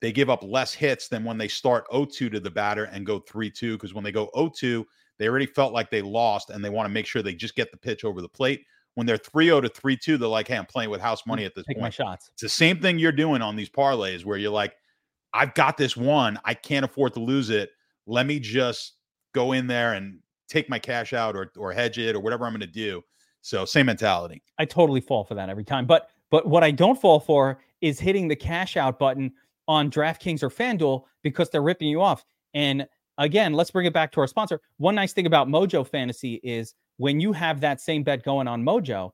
they give up less hits than when they start 0 2 to the batter and go 3 2. Because when they go 0 2, they already felt like they lost and they want to make sure they just get the pitch over the plate. When they're 3 0 to 3 2, they're like, hey, I'm playing with house money at this point. Take my shots. It's the same thing you're doing on these parlays where you're like, I've got this one. I can't afford to lose it. Let me just go in there and take my cash out or or hedge it or whatever I'm going to do. So same mentality. I totally fall for that every time. But but what I don't fall for is hitting the cash out button on DraftKings or FanDuel because they're ripping you off. And again, let's bring it back to our sponsor. One nice thing about Mojo Fantasy is when you have that same bet going on Mojo,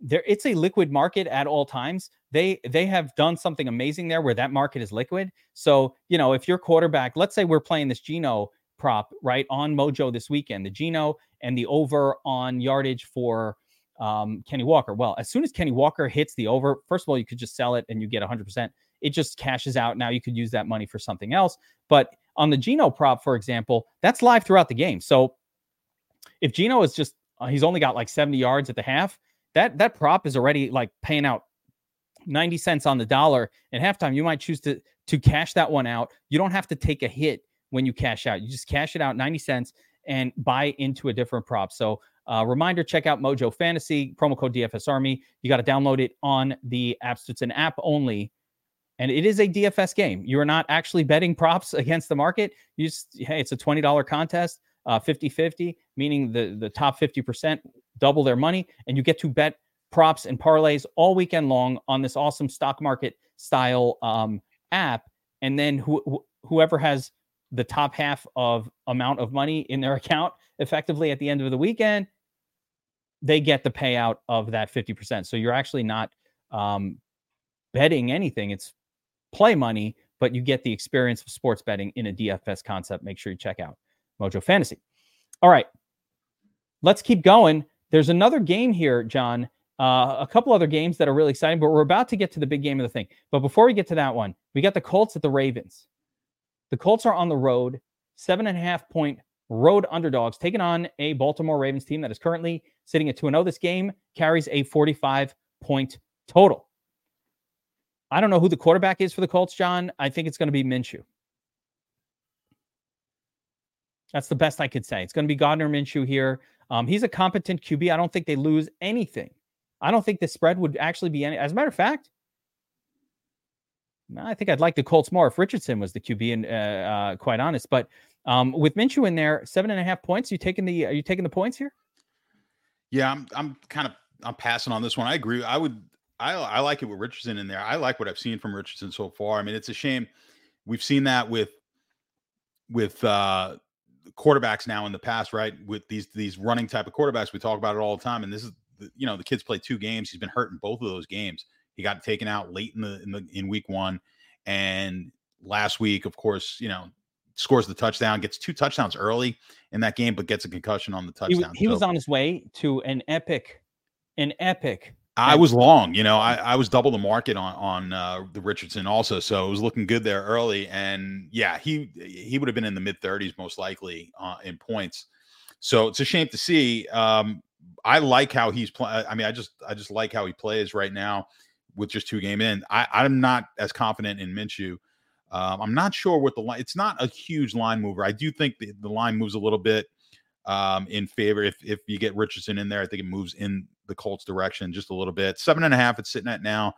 there it's a liquid market at all times. They they have done something amazing there where that market is liquid. So, you know, if your quarterback, let's say we're playing this Geno prop right on Mojo this weekend, the Geno and the over on yardage for um, Kenny Walker. Well, as soon as Kenny Walker hits the over, first of all, you could just sell it and you get 100%. It just cashes out. Now you could use that money for something else. But on the Geno prop, for example, that's live throughout the game. So if Geno is just, uh, he's only got like 70 yards at the half, that that prop is already like paying out 90 cents on the dollar at halftime. You might choose to to cash that one out. You don't have to take a hit when you cash out. You just cash it out 90 cents and buy into a different prop. So uh, reminder, check out Mojo Fantasy, promo code DFS Army. You got to download it on the App. It's an app only. And it is a DFS game. You are not actually betting props against the market. You just, hey, it's a $20 contest, uh, 50 50, meaning the, the top 50% double their money. And you get to bet props and parlays all weekend long on this awesome stock market style um, app. And then who- whoever has the top half of amount of money in their account effectively at the end of the weekend, they get the payout of that 50%. So you're actually not um, betting anything. It's play money, but you get the experience of sports betting in a DFS concept. Make sure you check out Mojo Fantasy. All right. Let's keep going. There's another game here, John. Uh, a couple other games that are really exciting, but we're about to get to the big game of the thing. But before we get to that one, we got the Colts at the Ravens. The Colts are on the road, seven and a half point road underdogs, taking on a Baltimore Ravens team that is currently sitting at 2 0. This game carries a 45 point total. I don't know who the quarterback is for the Colts, John. I think it's going to be Minshew. That's the best I could say. It's going to be Gardner Minshew here. Um, he's a competent QB. I don't think they lose anything. I don't think the spread would actually be any. As a matter of fact, I think I'd like the Colts more if Richardson was the QB, and uh, uh, quite honest. But um, with Minshew in there, seven and a half points. You taking the? Are you taking the points here? Yeah, I'm. I'm kind of. I'm passing on this one. I agree. I would. I I like it with Richardson in there. I like what I've seen from Richardson so far. I mean, it's a shame we've seen that with with uh quarterbacks now in the past, right? With these these running type of quarterbacks, we talk about it all the time. And this is you know the kid's play two games. He's been hurt in both of those games. He got taken out late in the in the in week one, and last week, of course, you know scores the touchdown, gets two touchdowns early in that game, but gets a concussion on the touchdown. He, he was on his way to an epic, an epic. I was long, you know, I, I was double the market on on uh, the Richardson also, so it was looking good there early, and yeah, he he would have been in the mid thirties most likely uh, in points. So it's a shame to see. Um, I like how he's playing. I mean, I just I just like how he plays right now with just two game in. I, I'm not as confident in Minshew um, I'm not sure what the line. It's not a huge line mover. I do think the, the line moves a little bit um, in favor. If if you get Richardson in there, I think it moves in the Colts direction just a little bit. Seven and a half. It's sitting at now.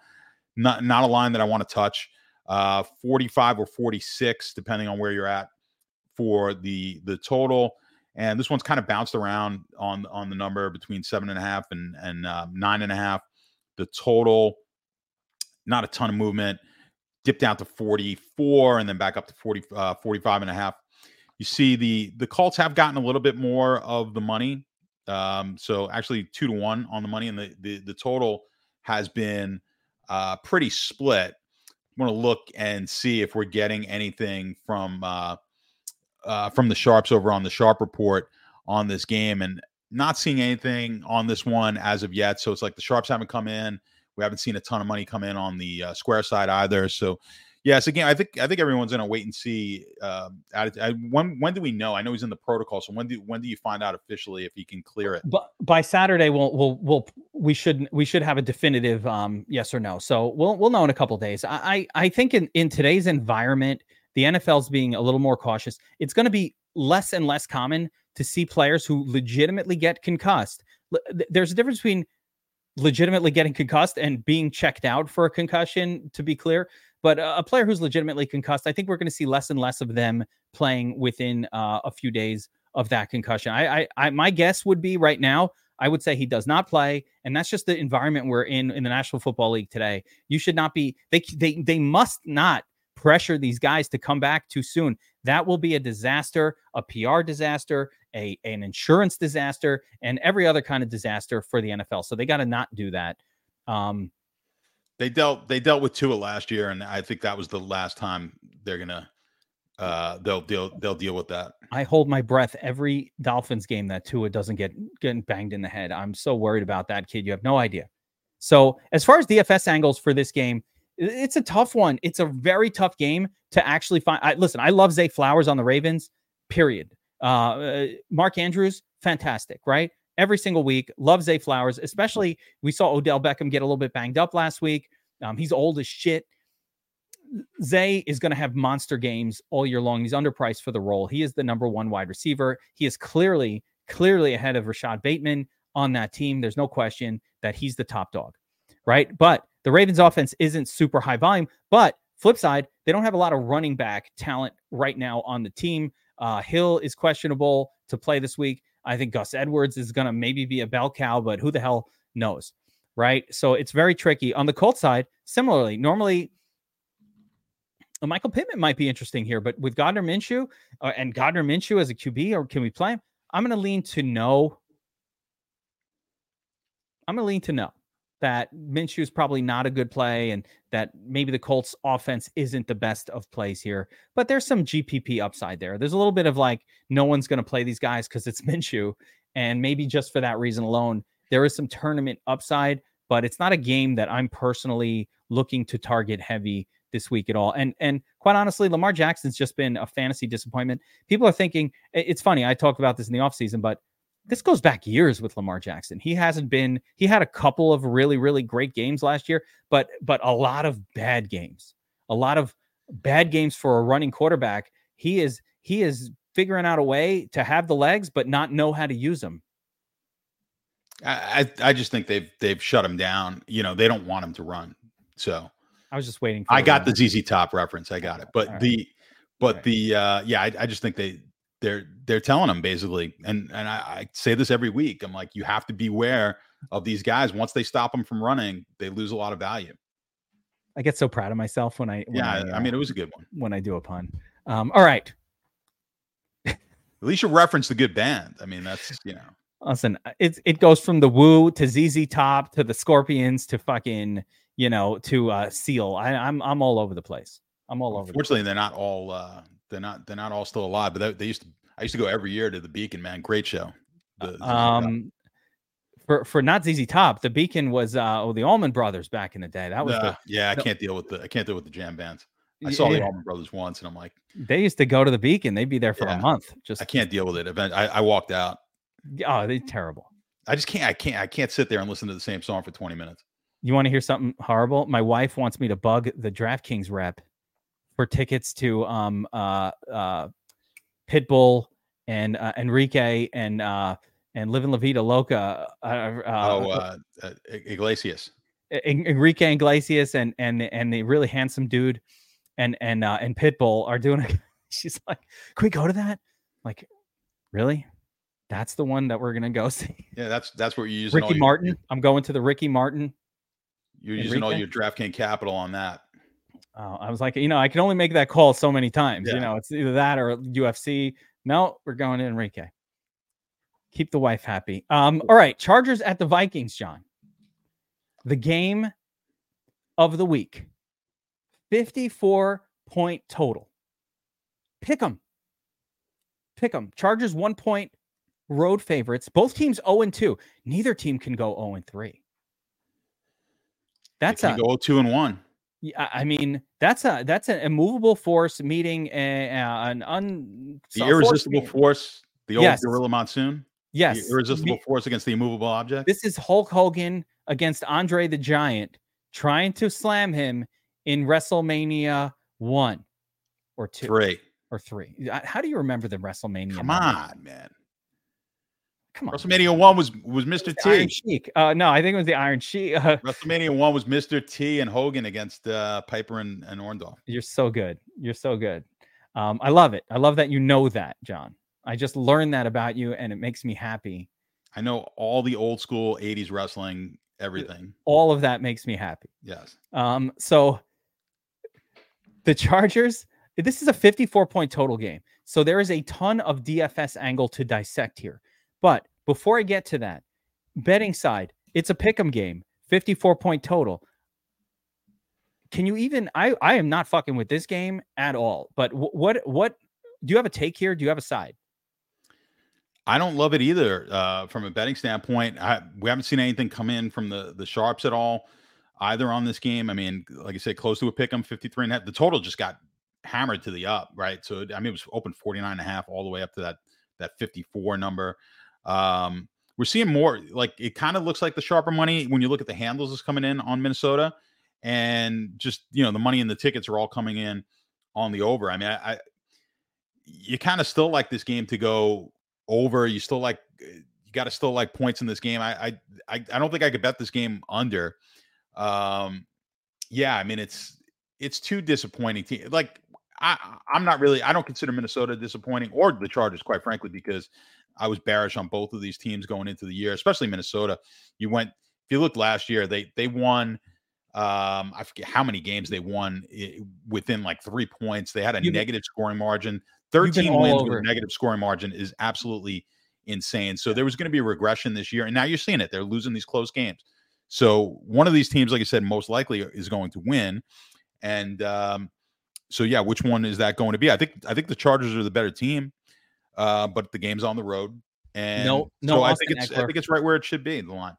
Not not a line that I want to touch. Uh, 45 or 46, depending on where you're at for the the total. And this one's kind of bounced around on on the number between seven and a half and and uh, nine and a half. The total, not a ton of movement dipped down to 44 and then back up to 40, uh, 45 and a half. You see the the Colts have gotten a little bit more of the money. Um, so actually two to one on the money, and the the, the total has been uh, pretty split. Want to look and see if we're getting anything from uh, uh, from the sharps over on the sharp report on this game, and not seeing anything on this one as of yet. So it's like the sharps haven't come in. We haven't seen a ton of money come in on the uh, square side either. So, yes, again, I think I think everyone's going to wait and see. Uh, when when do we know? I know he's in the protocol. So when do when do you find out officially if he can clear it? But by Saturday, we'll we'll we'll we should we should have a definitive um, yes or no. So we'll we'll know in a couple days. I I think in in today's environment, the NFL's being a little more cautious. It's going to be less and less common to see players who legitimately get concussed. There's a difference between legitimately getting concussed and being checked out for a concussion, to be clear. But a player who's legitimately concussed, I think we're going to see less and less of them playing within uh, a few days of that concussion. I, I, I, my guess would be right now, I would say he does not play, and that's just the environment we're in in the National Football League today. You should not be. They, they, they must not pressure these guys to come back too soon. That will be a disaster, a PR disaster, a an insurance disaster, and every other kind of disaster for the NFL. So they got to not do that. Um, they dealt they dealt with Tua last year, and I think that was the last time they're gonna uh they'll deal they'll deal with that. I hold my breath every Dolphins game that Tua doesn't get getting banged in the head. I'm so worried about that kid. You have no idea. So as far as DFS angles for this game, it's a tough one. It's a very tough game to actually find. I, listen, I love Zay Flowers on the Ravens. Period. Uh, uh, Mark Andrews, fantastic, right? Every single week, love Zay Flowers. Especially, we saw Odell Beckham get a little bit banged up last week. Um, he's old as shit. Zay is going to have monster games all year long. He's underpriced for the role. He is the number one wide receiver. He is clearly, clearly ahead of Rashod Bateman on that team. There's no question that he's the top dog, right? But the Ravens offense isn't super high volume, but flip side, they don't have a lot of running back talent right now on the team. Uh, Hill is questionable to play this week. I think Gus Edwards is going to maybe be a bell cow, but who the hell knows? Right. So it's very tricky. On the Colts side, similarly, normally Michael Pittman might be interesting here, but with Gardner Minshew uh, and Gardner Minshew as a QB, or can we play him? I'm going to lean to no. I'm going to lean to no that Minshew is probably not a good play and that maybe the Colts offense isn't the best of plays here. But there's some GPP upside there. There's a little bit of like, no one's going to play these guys because it's Minshew. And maybe just for that reason alone, there is some tournament upside, but it's not a game that I'm personally looking to target heavy this week at all. And and quite honestly, Lamar Jackson's just been a fantasy disappointment. People are thinking it's funny. I talked about this in the offseason, but this goes back years with Lamar Jackson. He hasn't been he had a couple of really really great games last year, but but a lot of bad games. A lot of bad games for a running quarterback. He is he is figuring out a way to have the legs but not know how to use them. I I just think they've they've shut him down. You know, they don't want him to run. So I was just waiting. I got the ZZ Top reference. I got it, but right. the but Right. the uh yeah, I, I just think they they're they're telling them basically, and and I, I say this every week. I'm like, you have to beware of these guys. Once they stop them from running, they lose a lot of value. I get so proud of myself when I when Yeah, I, I mean, uh, it was a good one. when I do a pun. Um, all right, At least you reference the good band. I mean, that's you know. listen, it it goes from the Who to ZZ Top to the Scorpions to fucking you know to uh, Seal. I, I'm I'm all over the place. I'm all over. The Unfortunately, they're not all uh they're not they're not all still alive. But they, they used to. I used to go every year to the Beacon. Man, great show. The- the- um for for not ZZ Top, the Beacon was uh oh, the Allman Brothers back in the day. That was uh, yeah, I no. can't deal with the I can't deal with the jam bands. I the saw the yeah, Allman Brothers once, and I'm like, they used to go to the Beacon. They'd be there for Yeah. a month. Just I can't deal with it. Event, I, I walked out. oh, they're terrible. I just can't. I can't. I can't sit there and listen to the same song for 20 minutes. You want to hear something horrible? My wife wants me to bug the DraftKings rep for tickets to um uh uh Pitbull and uh, Enrique and uh and Living La Vida Loca. Uh, uh, oh, uh, uh, Iglesias. Enrique Iglesias and and and the really handsome dude and and uh, and Pitbull are doing. A, she's like, "Can we go to that?" Like, really? That's the one that we're gonna go see. Yeah, that's that's what you're using. all Ricky your- Martin. I'm going to the Ricky Martin. You're using all Enrique? your DraftKings capital on that. Oh, I was like, you know, I can only make that call so many times. Yeah. You know, it's either that or UFC. No, we're going to Enrique. Keep the wife happy. Um, all right, Chargers at the Vikings, John. The game of the week. 54 point total. Pick them. Pick them. Chargers one point road favorites. Both teams 0 and 2. Neither team can go 0 and 3. That's a go 2 and 1. I mean that's a that's an immovable force meeting a, a- an un The so- force irresistible force. The old Yes. gorilla monsoon. Yes, The irresistible me- force against the immovable object. This is Hulk Hogan against Andre the Giant, trying to slam him in WrestleMania one or two Three. or three. How do you remember the WrestleMania? Come numbers? on, man. Come on. WrestleMania one was was Mr. The Iron T. Sheik. Uh, no, I think it was the Iron Sheik. Uh, WrestleMania one was Mr. T and Hogan against uh, Piper and, and Orndorff. You're so good. You're so good. Um, I love it. I love that you know that, John. I just learned that about you, and it makes me happy. I know all the old school 80s wrestling, everything. All of that makes me happy. Yes. Um, so the Chargers, this is a 54 point total game. So there is a ton of DFS angle to dissect here. But before I get to that, betting side, it's a pick 'em game, 54 point total. Can you even I I am not fucking with this game at all. But wh- what what do you have a take here? Do you have a side? I don't love it either uh, from a betting standpoint. I, we haven't seen anything come in from the the sharps at all either on this game. I mean, like I said, close to a pick 'em 53 and a half. The total just got hammered to the up, right? So I mean, it was open 49 and a half all the way up to that that 54 number. Um, we're seeing more like it kind of looks like the sharper money when you look at the handles is coming in on Minnesota, and just you know the money and the tickets are all coming in on the over. I mean, I, I you kind of still like this game to go over. You still like you got to still like points in this game. I, I I don't think I could bet this game under. Um, yeah, I mean it's it's too disappointing. Te- like I I'm not really I don't consider Minnesota disappointing or the Chargers, quite frankly, because I was bearish on both of these teams going into the year, especially Minnesota. You went if you look last year, they they won. Um, I forget how many games they won i- within like three points. They had a You've negative scoring margin. 13 wins over. with a negative scoring margin is absolutely insane. So there was going to be a regression this year, and now you're seeing it. They're losing these close games. So one of these teams, like I said, most likely is going to win. And um, so yeah, which one is that going to be? I think I think the Chargers are the better team, uh, but the game's on the road. And No- no so I think it's I think it's right where it should be. The line.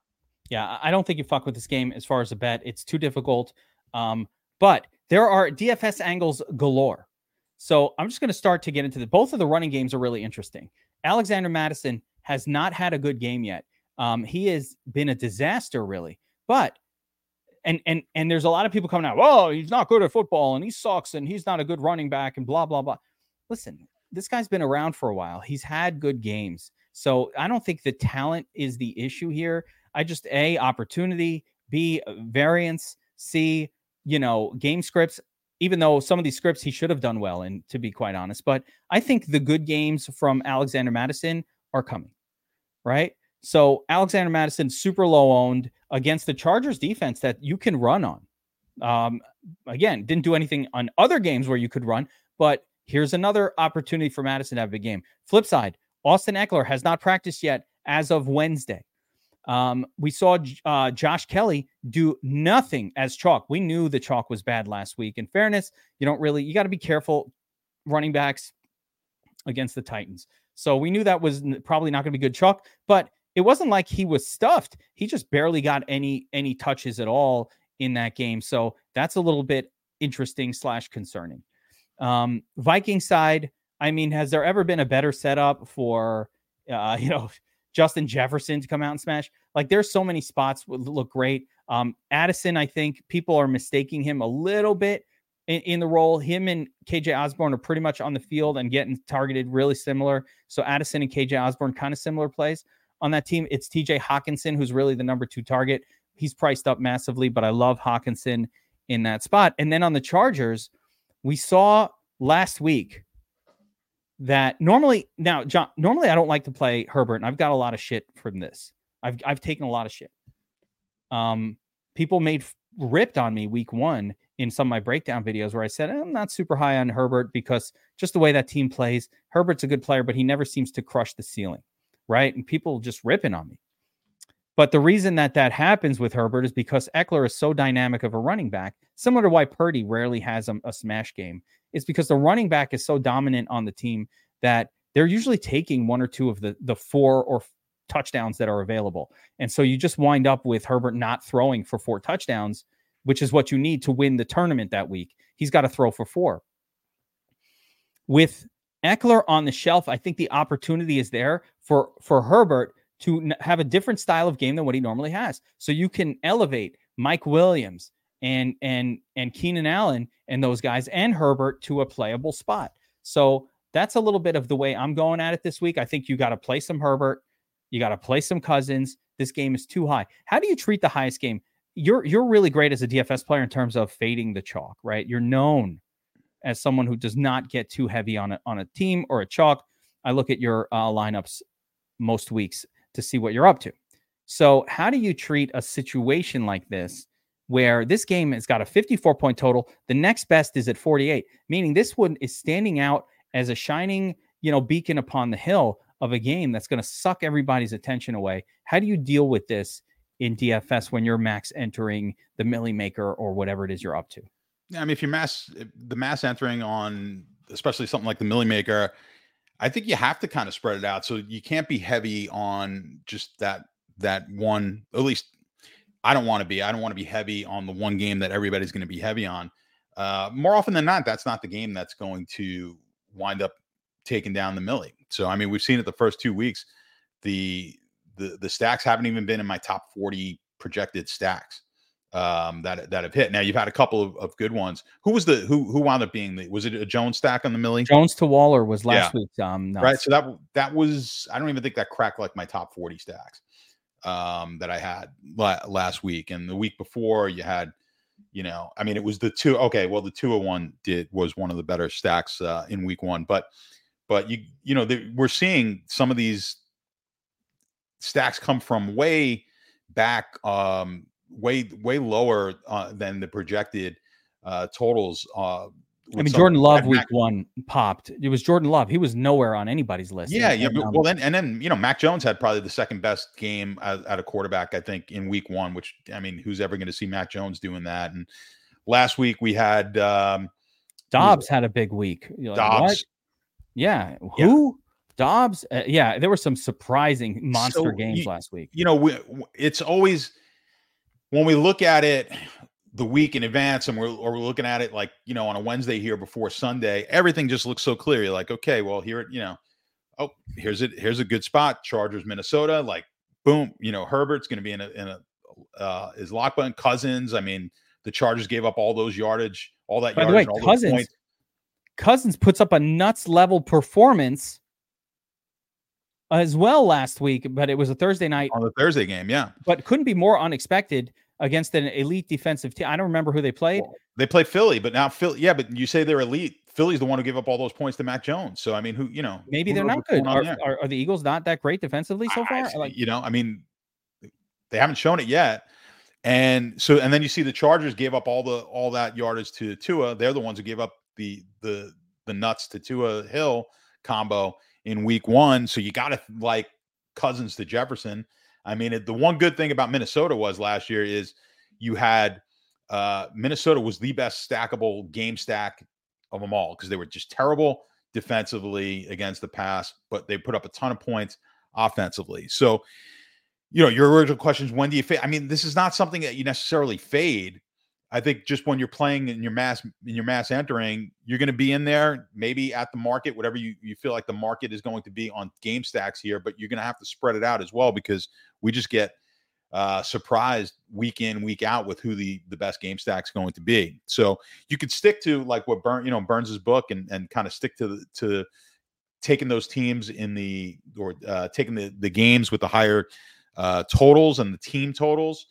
Yeah, I- I don't think you fuck with this game as far as a bet. It's too difficult. Um, but there are DFS angles galore. So I'm just going to start to get into the both of the running games are really interesting. Alexander Mattison has not had a good game yet. Um, he has been a disaster, really. But and and and there's a lot of people coming out. Oh, he's not good at football, and he sucks, and he's not a good running back, and blah blah blah. Listen, this guy's been around for a while. He's had good games, so I don't think the talent is the issue here. I just a opportunity, b variance, c you know, game scripts, even though some of these scripts he should have done well in, to be quite honest. But I think the good games from Alexander Mattison are coming, right? So Alexander Mattison, super low owned against the Chargers defense that you can run on. Um, again, didn't do anything on other games where you could run, but here's another opportunity for Mattison to have a big game. Flip side, Austin Ekeler has not practiced yet as of Wednesday. Um, we saw uh, Josh Kelley do nothing as chalk. We knew the chalk was bad last week. In fairness, you don't really, you got to be careful running backs against the Titans. So we knew that was probably not going to be good chalk, but it wasn't like he was stuffed. He just barely got any any touches at all in that game. So that's a little bit interesting slash concerning. Um, Viking side, I mean, has there ever been a better setup for uh, you know Justin Jefferson to come out and smash? Like, there's so many spots would look great. Um, Addison, I think people are mistaking him a little bit in, in, the role. Him and KJ Osborn are pretty much on the field and getting targeted really similar. So Addison and KJ Osborn kind of similar plays on that team. It's TJ Hockenson who's really the number two target. He's priced up massively, but I love Hockenson in that spot. And then on the Chargers, we saw last week that normally now John normally I don't like to play Herbert and I've got a lot of shit from this. I've I've taken a lot of shit. Um people made ripped on me week 1 in some of my breakdown videos where I said I'm not super high on Herbert because just the way that team plays, Herbert's a good player but he never seems to crush the ceiling, right? And people just ripping on me. But the reason that that happens with Herbert is because Ekeler is so dynamic of a running back, similar to why Purdy rarely has a, a, smash game, is because the running back is so dominant on the team that they're usually taking one or two of the the four or touchdowns that are available. And so you just wind up with Herbert not throwing for four touchdowns, which is what you need to win the tournament that week. He's got to throw for four. With Ekeler on the shelf, I think the opportunity is there for for Herbert to have a different style of game than what he normally has. So you can elevate Mike Williams and and and Keenan Allen and those guys and Herbert to a playable spot. So that's a little bit of the way I'm going at it this week. I think you got to play some Herbert, you got to play some Cousins. This game is too high. How do you treat the highest game? You're you're really great as a DFS player in terms of fading the chalk, right? You're known as someone who does not get too heavy on a on a team or a chalk. I look at your uh, lineups most weeks to see what you're up to. So, how do you treat a situation like this where this game has got a 54 point total? The next best is at 48, meaning this one is standing out as a shining, you know, beacon upon the hill of a game that's going to suck everybody's attention away. How do you deal with this in DFS when you're max entering the Milly Maker or whatever it is you're up to? Yeah, I mean, if you're mass the mass entering on especially something like the Milly Maker, I think you have to kind of spread it out. So you can't be heavy on just that that one. At least I don't want to be. I don't want to be heavy on the one game that everybody's going to be heavy on. Uh, more often than not, that's not the game that's going to wind up taking down the Millie. So I mean, we've seen it the first two weeks. The the the stacks haven't even been in my top 40 projected stacks um, that that have hit. Now you've had a couple of, of, good ones. Who was the who who wound up being the was it a Jones stack on the Millie? Jones to Waller was last yeah. week. Um, right. So that that was I don't even think that cracked like my top forty stacks um, that I had la- last week, and the week before you had. You know, I mean, it was the two. Okay, well, the two of one did was one of the better stacks uh, in week one, but but you you know the, we're seeing some of these stacks come from way back um way way lower uh, than the projected uh, totals. Uh, I mean, Jordan Love week Mac, one popped. It was Jordan Love. He was nowhere on anybody's list. Yeah, yeah. well, then and then you know, Mac Jones had probably the second best game at a quarterback, I think, in week one. Which I mean, who's ever going to see Mac Jones doing that? And last week we had um, Dobbs had a big week. Like, Dobbs, what? yeah. Who? Yeah. Dobbs, uh, yeah, there were some surprising monster so, games you, last week. You know, we, it's always when we look at it the week in advance and we're, or we're looking at it like you know on a wednesday here before sunday everything just looks so clear. You're like okay well here it you know oh here's it here's a good spot. Chargers minnesota like boom you know herbert's going to be in a in a uh is lock button cousins i mean the chargers gave up all those yardage all that by the way cousins cousins puts up a nuts level performance as well last week, but it was a Thursday night on the Thursday game, yeah. But couldn't be more unexpected against an elite defensive team. I don't remember who they played. Well, they played Philly, but now Philly, yeah, but you say they're elite. Philly's the one who gave up all those points to Mac Jones. So I mean, who you know? Maybe they're not good. Are, are, are, the Eagles not that great defensively so far? I, like, you know, I mean, they haven't shown it yet. And so, and then you see the Chargers gave up all the all that yardage to Tua. They're the ones who gave up the the the nuts to Tua Hill combo in Week One. So you got to like Cousins to Jefferson. I mean, the one good thing about Minnesota was last year is you had uh, Minnesota was the best stackable game stack of them all because they were just terrible defensively against the pass, but they put up a ton of points offensively. So you know, your original question is when do you fade? I mean, this is not something that you necessarily fade. I think just when you're playing in your mass in your mass entering, you're going to be in there, maybe at the market, whatever you, you feel like the market is going to be on game stacks here, but you're going to have to spread it out as well because we just get uh, surprised week in, week out with who the the best game stack's going to be. So you could stick to like what Burn, you know, Burns's book and and kind of stick to the to taking those teams in the or uh, taking the the games with the higher uh, totals and the team totals,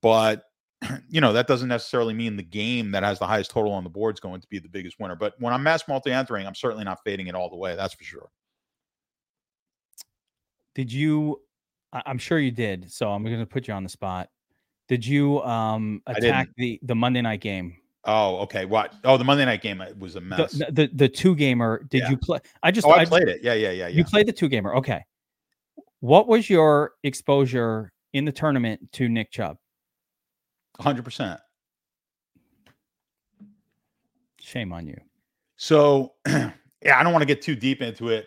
but you know that doesn't necessarily mean the game that has the highest total on the board is going to be the biggest winner. But when I'm mass multi entering, I'm certainly not fading it all the way. That's for sure. Did you? I'm sure you did. So I'm going to put you on the spot. Did you um attack the the Monday night game? Oh, okay. What? Oh, the Monday night game was a mess. The the, the two gamer. Did yeah. you play? I just. Oh, I, I played just, it. Yeah, yeah, yeah, yeah. You played the two gamer. Okay. What was your exposure in the tournament to Nick Chubb? 100%. Shame on you. So, yeah, I don't want to get too deep into it.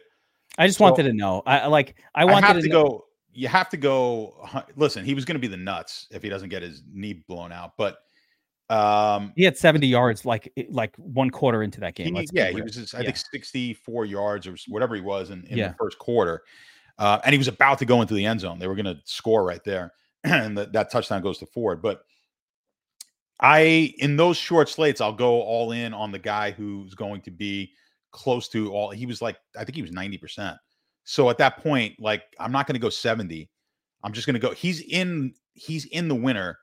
I just so, wanted to know. I like. I wanted I to, to go. You have to go. Listen, he was going to be the nuts if he doesn't get his knee blown out. But um, he had 70 yards, like like one quarter into that game. He, yeah, he was. Just, I yeah. think 64 yards or whatever he was in, in yeah. the first quarter. Uh, and he was about to go into the end zone. They were going to score right there, and that, that touchdown goes to Ford. But I, in those short slates, I'll go all in on the guy who's going to be close to all. He was like, I think he was ninety percent. So at that point, like, I'm not going to go seventy. I'm just going to go. He's in. He's in the winner,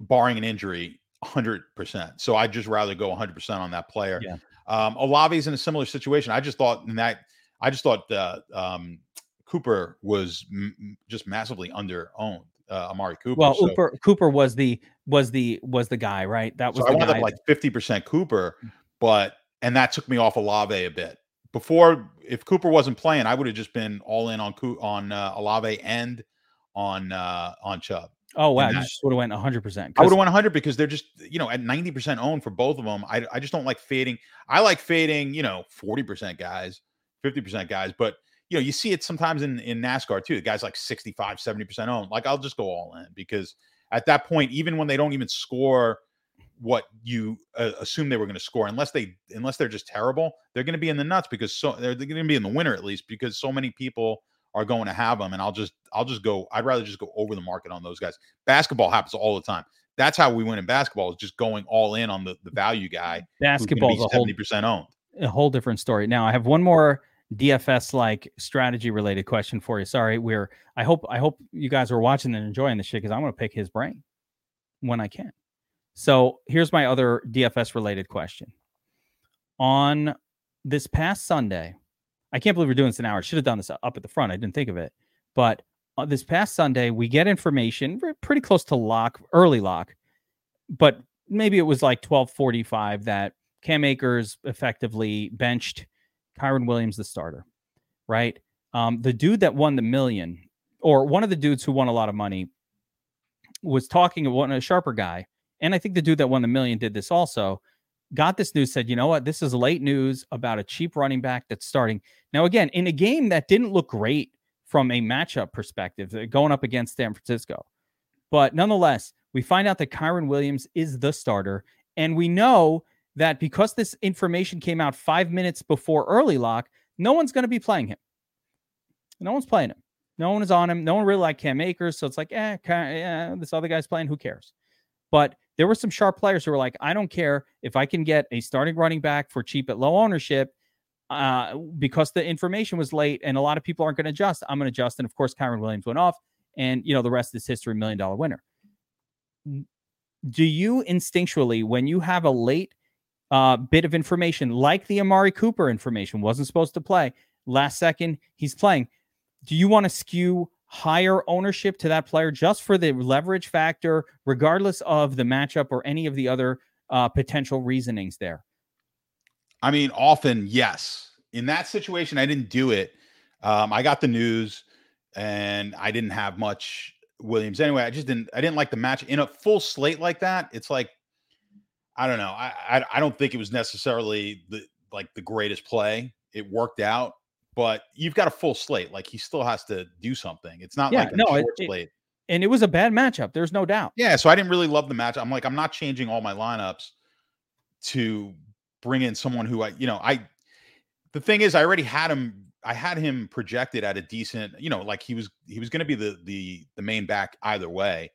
barring an injury, hundred percent. So I'd just rather go hundred percent on that player. Yeah. Um, Olave's in a similar situation. I just thought in that. I just thought uh, um, Cooper was m- just massively under owned. Uh, Amari Cooper. Well, so, Cooper, Cooper was the was the was the guy, right? That was. So I wound up like fifty percent Cooper, mm. but and that took me off Olave a bit. Before, if Cooper wasn't playing, I would have just been all in on on uh, Olave and on uh, on Chubb. Oh wow, you just would have went 100. percent I would have went 100 because they're just you know at 90 percent owned for both of them. I I just don't like fading. I like fading, you know, 40 percent guys, 50 percent guys, but you know, you see it sometimes in, in NASCAR too. The guys like 65, 70% owned. Like, I'll just go all in because at that point, even when they don't even score what you uh, assume they were going to score, unless they unless they're just terrible, they're going to be in the nuts because so they're, they're going to be in the winner at least because so many people are going to have them. And I'll just I'll just go. I'd rather just go over the market on those guys. Basketball happens all the time. That's how we win in basketball is just going all in on the, the value guy. Basketball is seventy percent owned. A whole different story. Now I have one more DFS like strategy related question for you. Sorry, we're I hope I hope you guys are watching and enjoying this shit because I'm gonna pick his brain when I can. So here's my other DFS related question. On this past Sunday, I can't believe we're doing this an hour. Should have done this up at the front. I didn't think of it. But this past Sunday, we get information pretty close to lock, early lock, but maybe it was like 1245 that Cam Akers effectively benched Kyren Williams, the starter, right? Um, the dude that won the million, or one of the dudes who won a lot of money, was talking to one a sharper guy, and I think the dude that won the million did this also. Got this news, said, you know what, this is late news about a cheap running back that's starting. Now, again, in a game that didn't look great from a matchup perspective, uh, going up against San Francisco. But nonetheless, we find out that Kyren Williams is the starter. And we know that because this information came out five minutes before early lock, no one's going to be playing him. No one's playing him. No one is on him. No one really like Cam Akers. So it's like, eh, yeah, this other guy's playing. Who cares? But there were some sharp players who were like, I don't care if I can get a starting running back for cheap at low ownership uh, because the information was late and a lot of people aren't going to adjust. I'm going to adjust. And of course, Kyren Williams went off. And, you know, the rest is history, million dollar winner. do you instinctually, when you have a late uh, bit of information, like the Amari Cooper information, wasn't supposed to play last second, he's playing, do you want to skew higher ownership to that player just for the leverage factor, regardless of the matchup or any of the other uh, potential reasonings there? I mean, often, yes. In that situation, I didn't do it. Um, I got the news and I didn't have much Williams anyway. I just didn't I didn't like the match in a full slate like that. It's like I don't know. I I, I don't think it was necessarily the like the greatest play. It worked out, but you've got a full slate. Like he still has to do something. It's not yeah, like a no, short it, slate. It, and it was a bad matchup. There's no doubt. Yeah, so I didn't really love the match. I'm like, I'm not changing all my lineups to bring in someone who I, you know, I. The thing is, I already had him I had him projected at a decent, you know, like he was he was going to be the the the main back either way.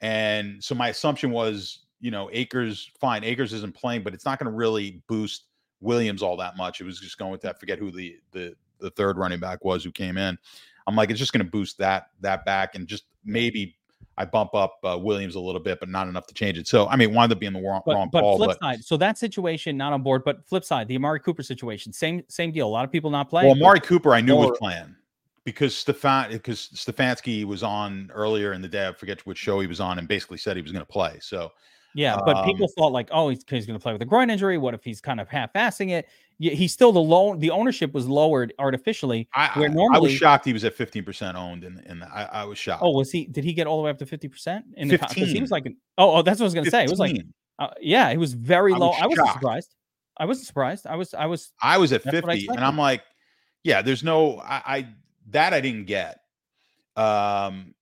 And so my assumption was, you know, Akers fine, Akers isn't playing, but it's not going to really boost Williams all that much. It was just going with that forget who the the the third running back was who came in. I'm like it's just going to boost that that back and just maybe I bump up uh, Williams a little bit, but not enough to change it. So I mean, wound up being the wrong, but, wrong but ball. Flip but side, so that situation not on board. But flip side, the Amari Cooper situation, same same deal. A lot of people not playing. Well, Amari Cooper, I knew or, was playing because Stefan because Stefanski was on earlier in the day. I forget which show he was on, and basically said he was going to play. So yeah, but um, people thought like, oh, he's, he's going to play with a groin injury. What if he's kind of half-assing it? he's still the low. The ownership was lowered artificially. I, where normally, I was shocked he was at fifteen percent owned, and and I, I, was shocked. Oh, was he? Did he get all the way up to fifty percent? In 15. the he was like, oh, oh, that's what I was going to say. It was like, uh, yeah, it was very low. I, was I wasn't surprised. I wasn't surprised. I was, I was, I was at fifty, and I'm like, yeah, there's no, I, I that I didn't get. Um,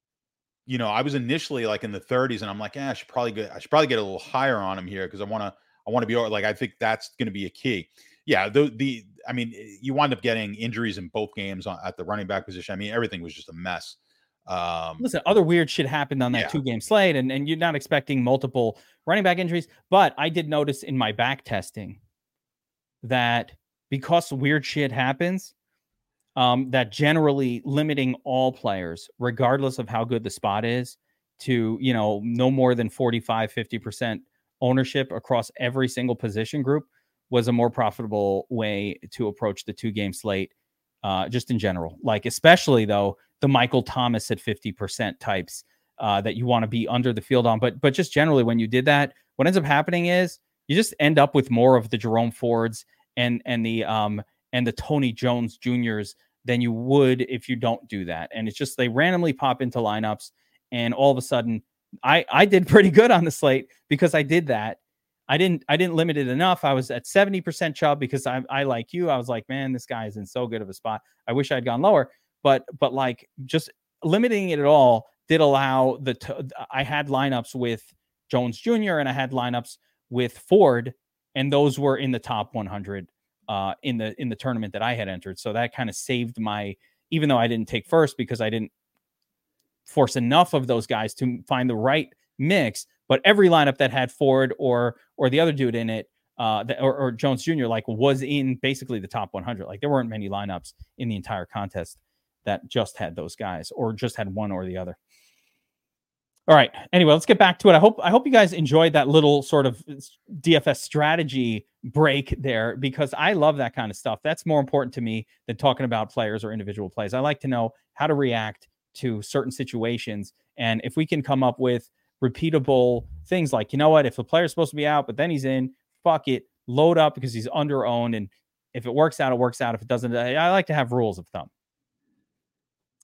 you know, I was initially like in the 30s, and I'm like, yeah, I should probably get, I should probably get a little higher on him here because I want to, I want to be like, I think that's going to be a key yeah, the the I mean, eh, you wind up getting injuries in both games at the running back position. I mean, everything was just a mess. Um, Listen, other weird shit happened on that yeah. two game slate, and, and you're not expecting multiple running back injuries. But I did notice in my back testing that because weird shit happens, um, that generally limiting all players, regardless of how good the spot is, to you know no more than 45 50% ownership across every single position group was a more profitable way to approach the two game slate, uh, just in general. Like, especially though, the Michael Thomas at 50% types uh, that you want to be under the field on. But, but just generally, when you did that, what ends up happening is you just end up with more of the Jerome Fords and, and the, um, and the Tony Jones Juniors than you would if you don't do that. And it's just they randomly pop into lineups, and all of a sudden, I I did pretty good on the slate because I did that, I didn't I didn't limit it enough. I was at 70% Chubb because I I like you. I was like, man, this guy is in so good of a spot. I wish I'd gone lower, but but like just limiting it at all did allow the t- I had lineups with Jones Jr. and I had lineups with Ford, and those were in the top 100 uh, in the in the tournament that I had entered. So that kind of saved my even though I didn't take first because I didn't force enough of those guys to find the right mix but every lineup that had Ford or or the other dude in it, uh, the, or, or Jones Jr. like was in basically the top 100. Like there weren't many lineups in the entire contest that just had those guys or just had one or the other. All right. Anyway, let's get back to it. I hope I hope you guys enjoyed that little sort of DFS strategy break there because I love that kind of stuff. That's more important to me than talking about players or individual plays. I like to know how to react to certain situations and if we can come up with repeatable things like, you know what, if a player's supposed to be out, but then he's in, fuck it, load up because he's under owned. And if it works out, it works out. If it doesn't, I like to have rules of thumb.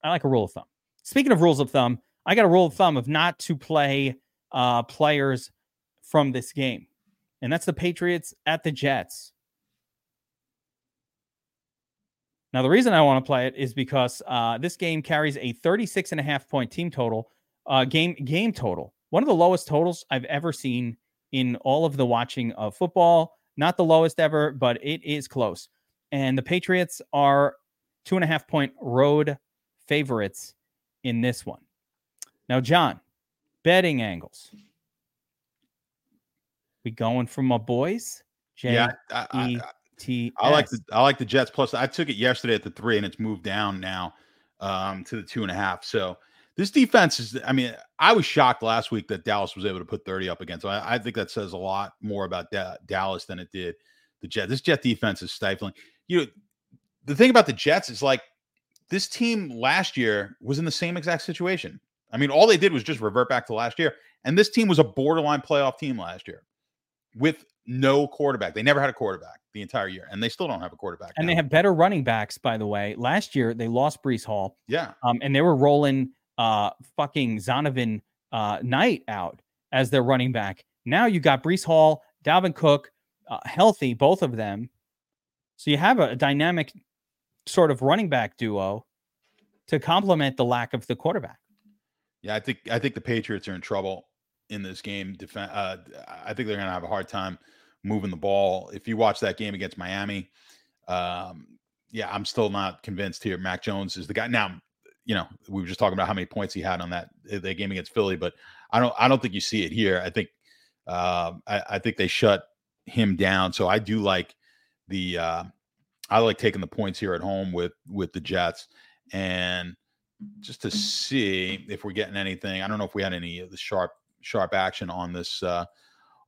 I like a rule of thumb. Speaking of rules of thumb, I got a rule of thumb of not to play uh, players from this game. And that's the Patriots at the Jets. Now, the reason I want to play it is because uh, this game carries a 36 and a half point team total, uh, game game total one of the lowest totals I've ever seen in all of the watching of football. Not the lowest ever, but it is close. And the Patriots are two and a half point road favorites in this one. Now, John, betting angles. We going for my boys? J- yeah, I, I, I, like the I like the Jets. Plus, I took it yesterday at the three, and it's moved down now um, to the two and a half. So this defense is. I mean, I was shocked last week that Dallas was able to put 30 up against. So I, I think that says a lot more about da- Dallas than it did the Jet. This Jet defense is stifling. You know, the thing about the Jets is like this team last year was in the same exact situation. I mean, all they did was just revert back to last year, and this team was a borderline playoff team last year with no quarterback. They never had a quarterback the entire year, and they still don't have a quarterback. And now. they have better running backs, by the way. Last year they lost Breece Hall. Yeah. Um, and they were rolling uh fucking Zonovan uh Knight out as their running back. Now you got Breece Hall, Dalvin Cook, uh, healthy, both of them. So you have a, a dynamic sort of running back duo to complement the lack of the quarterback. Yeah, I think I think the Patriots are in trouble in this game. Defen- uh, I think they're going to have a hard time moving the ball. If you watch that game against Miami, um, yeah, I'm still not convinced here. Mac Jones is the guy. Now, you know, we were just talking about how many points he had on that the game against Philly, but I don't I don't think you see it here. I think uh, I, I think they shut him down. So I do like the uh, I like taking the points here at home with with the Jets and just to see if we're getting anything. I don't know if we had any of the sharp sharp action on this uh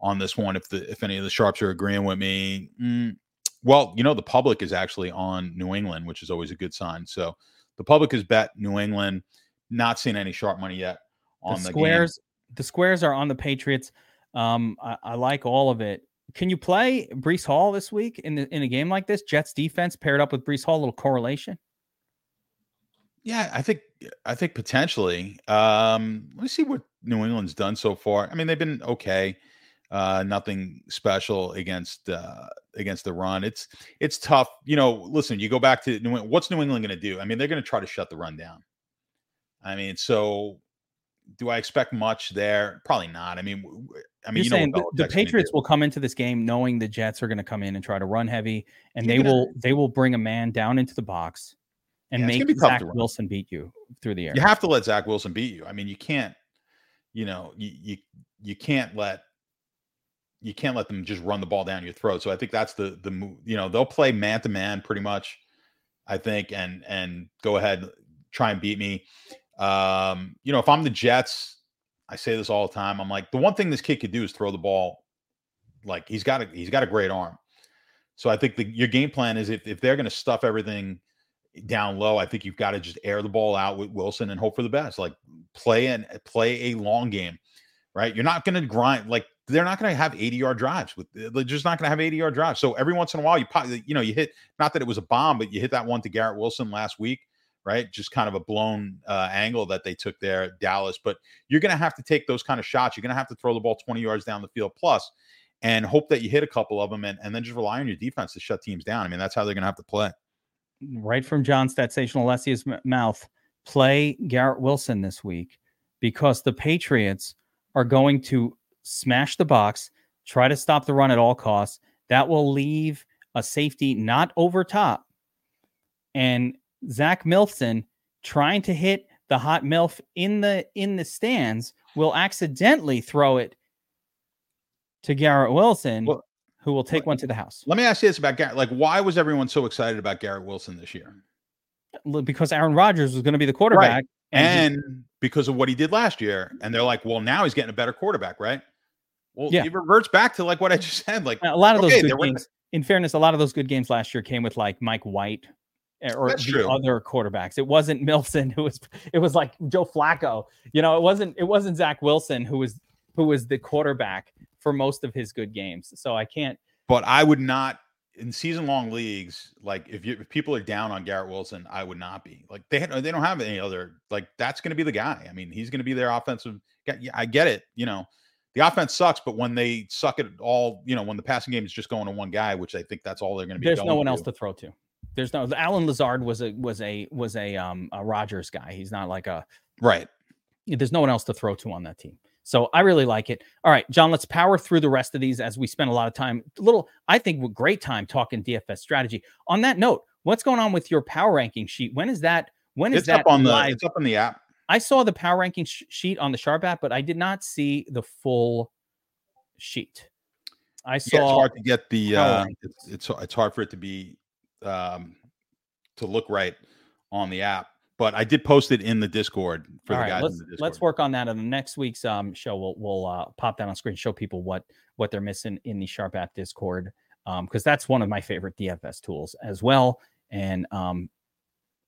on this one. If the if any of the sharps are agreeing with me, mm, well, you know the public is actually on New England, which is always a good sign. So the public has bet New England. Not seeing any sharp money yet on the the, squares. The squares are on the Patriots. Um, I, I like all of it. Can you play Breece Hall this week in the, in a game like this? Jets defense paired up with Breece Hall, a little correlation. Yeah, I think I think potentially. Um, let me see what New England's done so far. I mean, they've been okay. Uh, nothing special against uh, against the run. It's it's tough. You know, listen, you go back to New England. What's New England going to do? I mean, they're going to try to shut the run down. I mean, so do I expect much there? Probably not. I mean, I mean, You're you saying what the, the Patriots will come into this game knowing the Jets are going to come in and try to run heavy, and You're they gonna- will they will bring a man down into the box and Yeah, make gonna be tough Zach. Wilson beat you through the air. You have to let Zach Wilson beat you. I mean, you can't, you know, you you you can't let you can't let them just run the ball down your throat. So I think that's the the move. You know, they'll play man to man pretty much. I think and and go ahead try and beat me. Um, you know, if I'm the Jets, I say this all the time. I'm like the one thing this kid could do is throw the ball. Like he's got a he's got a great arm. So I think the your game plan is if if they're going to stuff everything down low, I think you've got to just air the ball out with Wilson and hope for the best. Like play and play a long game, right? You're not going to grind like they're not going to have 80 yard drives with they're just not going to have 80 yard drives. So every once in a while, you pop, you know, you hit not that it was a bomb, but you hit that one to Garrett Wilson last week, right? Just kind of a blown uh, angle that they took there at Dallas. But you're going to have to take those kind of shots. You're going to have to throw the ball 20 yards down the field plus and hope that you hit a couple of them and, and then just rely on your defense to shut teams down. I mean, that's how they're going to have to play. Right from John Statsational Alessia's m- mouth, play Garrett Wilson this week because the Patriots are going to smash the box, try to stop the run at all costs. That will leave a safety not over top. And Zach Milson trying to hit the hot MILF in the in the stands will accidentally throw it to Garrett Wilson, Well, who will take one to the house. Let me ask you this about Garrett. Like, why was everyone so excited about Garrett Wilson this year? Because Aaron Rodgers was going to be the quarterback. and he- because of what he did last year. And they're like, well, now he's getting a better quarterback, right? Well, Yeah. it reverts back to like what I just said. Like, a lot of those okay, good there were- games. In fairness, a lot of those good games last year came with like Mike White eh, or That's the true. other quarterbacks. It wasn't Milson who was. It was like Joe Flacco. You know, it wasn't. It wasn't Zach Wilson who was who was the quarterback for most of his good games. So I can't. but I would not in season long leagues. Like, if you if people are down on Garrett Wilson, I would not be. Like, they they don't have any other. Like, that's going to be the guy. I mean, he's going to be their offensive. guy. Yeah, I get it. You know, the offense sucks, but when they suck it all, you know, when the passing game is just going to one guy, which I think that's all they're going to be. There's no one to. else to throw to. There's no. Allen Lazard was a was a was a um a Rodgers guy. He's not like a. Right. There's no one else to throw to on that team. So I really like it. All right, John, let's power through the rest of these as we spend a lot of time, a little, I think, great time talking DFS strategy. On that note, what's going on with your power ranking sheet? When is that? When is It's that up on the. It's up on the app. I saw the power ranking sh- sheet on the Sharp app, but I did not see the full sheet. I Yeah, it's hard to get the. Uh, it's, it's it's hard for it to be, um, to look right on the app. But I did post it in the Discord for All the right, guys let's, in the Discord. let's work on that in the next week's um, show. We'll we'll uh, pop that on screen, show people what what they're missing in the Sharp app Discord, because that's one of my favorite DFS tools as well, and um,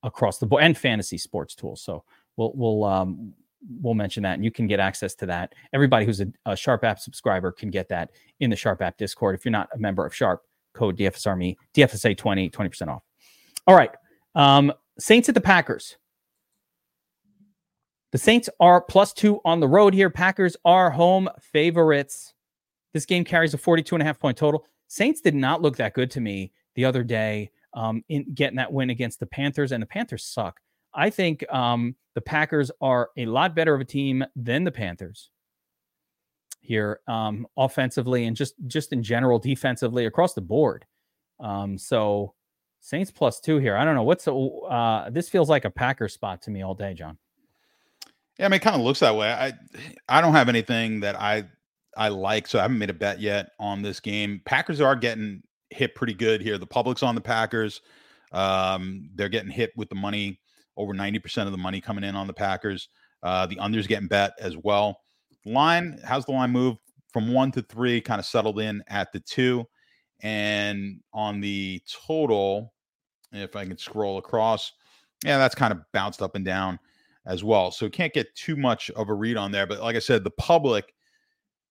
across the board and fantasy sports tools. So we'll we'll um, we'll mention that, and you can get access to that. Everybody who's a, a Sharp app subscriber can get that in the Sharp app Discord. If you're not a member of Sharp, code DFS Army DFSA 20 20 percent off. All right, um, Saints at the Packers. The Saints are plus two on the road here. Packers are home favorites. This game carries a 42 and a half point total. Saints did not look that good to me the other day um, in getting that win against the Panthers, and the Panthers suck. I think um, the Packers are a lot better of a team than the Panthers here, um, offensively and just just in general defensively across the board. Um, so Saints plus two here. I don't know what's uh, this feels like a Packer spot to me all day, John. Yeah, I mean, it kind of looks that way. I I don't have anything that I I like, so I haven't made a bet yet on this game. Packers are getting hit pretty good here. The public's on the Packers. Um, they're getting hit with the money. Over ninety percent of the money coming in on the Packers. Uh, the unders getting bet as well. Line, how's the line move from one to three? Kind of settled in at the two, and on the total, if I can scroll across, yeah, that's kind of bounced up and down as well. So can't get too much of a read on there. But like I said, the public,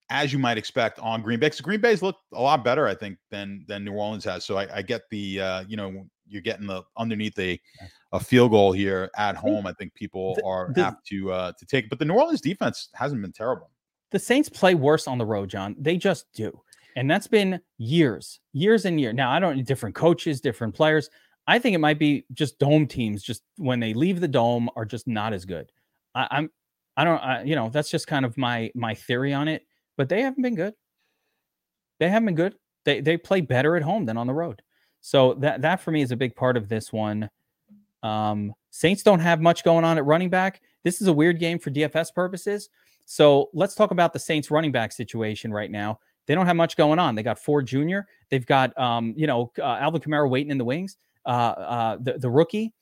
as you might expect on Green Bay, because Green Bay's looked a lot better, I think, than than New Orleans has. So I, I get the uh, you know, you're getting the underneath a a field goal here at home. I think people are the- apt to uh to take it. But the New Orleans defense hasn't been terrible. the Saints play worse on the road, John. They just do. And that's been years, years and years. Now, I don't different coaches, different players. I think it might be just dome teams, just when they leave the dome, are just not as good. I, I'm, I don't, I, you know, that's just kind of my my theory on it. But they haven't been good. They haven't been good. They they play better at home than on the road. So that that for me is a big part of this one. Um, Saints don't have much going on at running back. This is a weird game for DFS purposes. So let's talk about the Saints running back situation right now. They don't have much going on. They got Ford Jr. They've got, um, you know, uh, Alvin Kamara waiting in the wings. Uh, uh, the the rookie.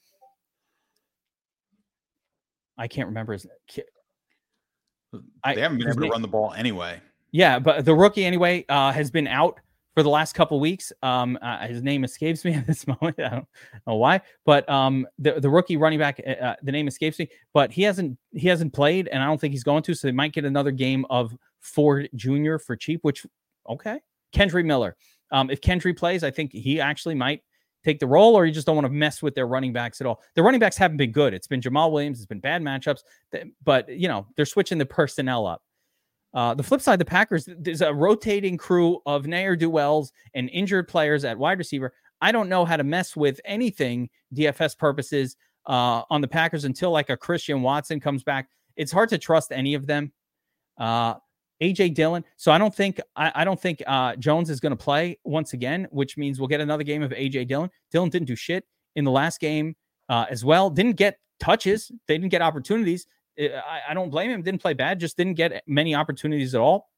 I can't remember his. They haven't been his able to name- run the ball anyway. Yeah, but the rookie anyway uh, has been out for the last couple weeks. Um, uh, his name escapes me at this moment. I don't know why, but um, the the rookie running back, uh, uh, the name escapes me. But he hasn't he hasn't played, and I don't think he's going to. So they might get another game of Ford Jr. for cheap. Which okay, Kendre Miller. Um, if Kendry plays, I think he actually might take the role, or you just don't want to mess with their running backs at all. The running backs haven't been good. It's been Jamaal Williams. It's been bad matchups, but you know they're switching the personnel up. Uh, the flip side, the Packers, there's a rotating crew of Nair Duels and injured players at wide receiver. I don't know how to mess with anything DFS purposes uh, on the Packers until like a Christian Watson comes back. It's hard to trust any of them. Uh, AJ Dillon. So I don't think I, I don't think uh, Jones is going to play once again, which means we'll get another game of AJ Dillon. Dillon didn't do shit in the last game uh, as well. Didn't get touches. They didn't get opportunities. I, I don't blame him. Didn't play bad. Just didn't get many opportunities at all.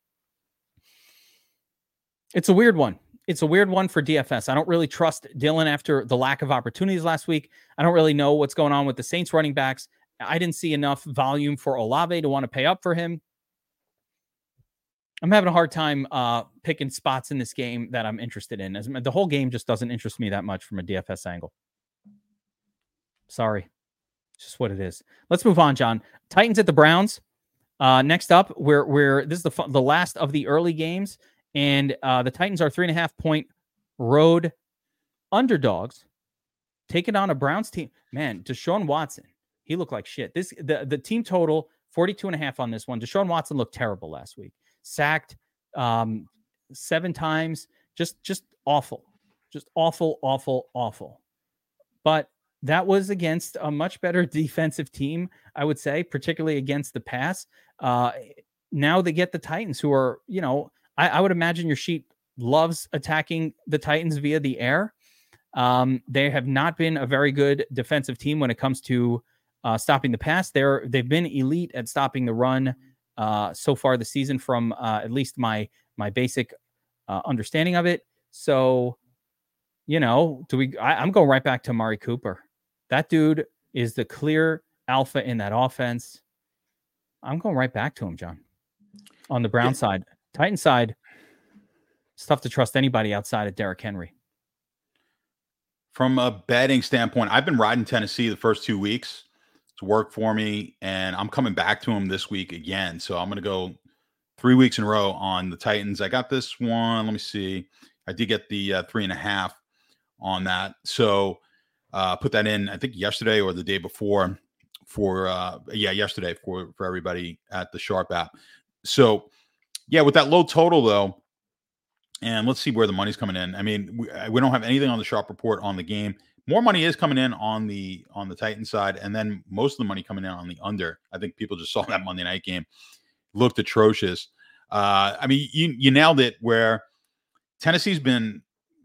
It's a weird one. It's a weird one for DFS. I don't really trust Dillon after the lack of opportunities last week. I don't really know what's going on with the Saints running backs. I didn't see enough volume for Olave to want to pay up for him. I'm having a hard time uh, picking spots in this game that I'm interested in. As the whole game just doesn't interest me that much from a DFS angle. Sorry, it's just what it is. Let's move on, John. Titans at the Browns. Uh, next up, we're we're this is the the last of the early games, and uh, the Titans are three and a half point road underdogs, taking on a Browns team. Man, Deshaun Watson, he looked like shit. This the the team total 42 and a half on this one. Deshaun Watson looked terrible last week. Sacked um, seven times. Just just awful. Just awful, awful, awful. But that was against a much better defensive team, I would say, particularly against the pass. Uh, now they get the Titans, who are, you know, I, I would imagine your sheet loves attacking the Titans via the air. Um, they have not been a very good defensive team when it comes to uh, stopping the pass. They're they've been elite at stopping the run uh, so far this season, from uh, at least my my basic uh, understanding of it. So, you know, do we? I, I'm going right back to Mari Cooper. That dude is the clear alpha in that offense. I'm going right back to him, John. On the Brown yeah. side, Titan side, it's tough to trust anybody outside of Derrick Henry. From a betting standpoint, I've been riding Tennessee the first two weeks. It's worked for me, and I'm coming back to him this week again. So I'm going to go three weeks in a row on the Titans. I got this one. Let me see. I did get the uh, three and a half on that. So uh, put that in, I think yesterday or the day before for, uh, yeah, yesterday for, for everybody at the Sharp app. So, yeah, with that low total though, and let's see where the money's coming in. I mean, we, we don't have anything on the Sharp report on the game. More money is coming in on the on the Titan side, and then most of the money coming in on the under. I think people just saw that Monday night game looked atrocious. Uh, I mean, you you nailed it. Where Tennessee's been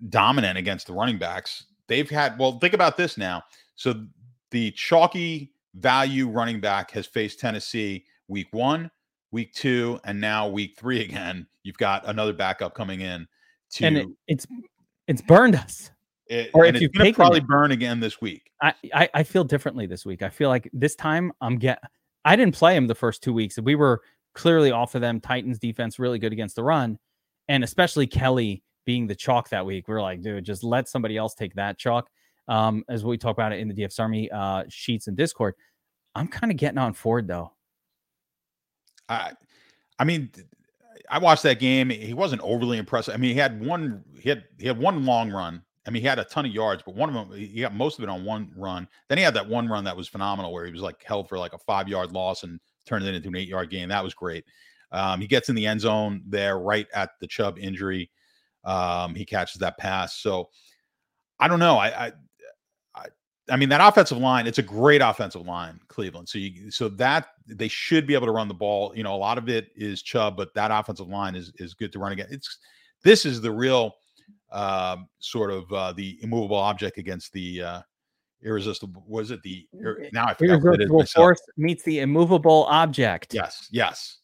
dominant against the running backs. They've had well, think about this now. So the chalky value running back has faced Tennessee week one, week two, and now week three again. You've got another backup coming in to and it, it's it's burned us. It, or if you probably it, burn again this week. I, I I feel differently this week. I feel like this time I'm get. I didn't play him the first two weeks. We were clearly off of them. Titans defense really good against the run, and especially Kelley being the chalk that week. We're like, dude, just let somebody else take that chalk. Um, as we talk about it in the DFS Army uh, sheets and Discord, I'm kind of getting on Ford though. I, I mean, I watched that game. He wasn't overly impressive. I mean, he had one, he had he had one long run. I mean, he had a ton of yards, but one of them, he got most of it on one run. Then he had that one run that was phenomenal, where he was like held for like a five yard loss and turned it into an eight yard gain. That was great. Um, he gets in the end zone there right at the Chubb injury. Um, he catches that pass. So I don't know. I, I, I, I mean that offensive line. It's a great offensive line, Cleveland. So you, so that they should be able to run the ball. You know, a lot of it is Chubb, but that offensive line is is good to run again. It's this is the real uh, sort of uh, the immovable object against the uh, irresistible. Was it the now I forgot irresistible force meets the immovable object? Yes, yes.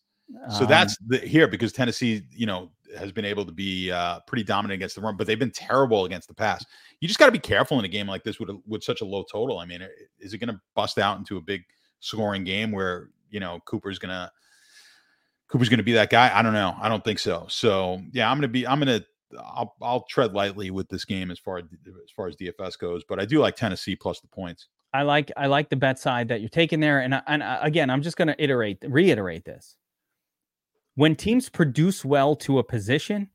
So um, that's the here because Tennessee, you know, has been able to be uh, pretty dominant against the run, but they've been terrible against the pass. You just got to be careful in a game like this with a, with such a low total. I mean, is it going to bust out into a big scoring game where you know Cooper's going to Cooper's going to be that guy? I don't know. I don't think so. So yeah, I'm going to be. I'm going to. I'll I'll tread lightly with this game as far as as far as DFS goes, but I do like Tennessee plus the points. I like I like the bet side that you're taking there, and and again, I'm just going to iterate reiterate this when teams produce well to a position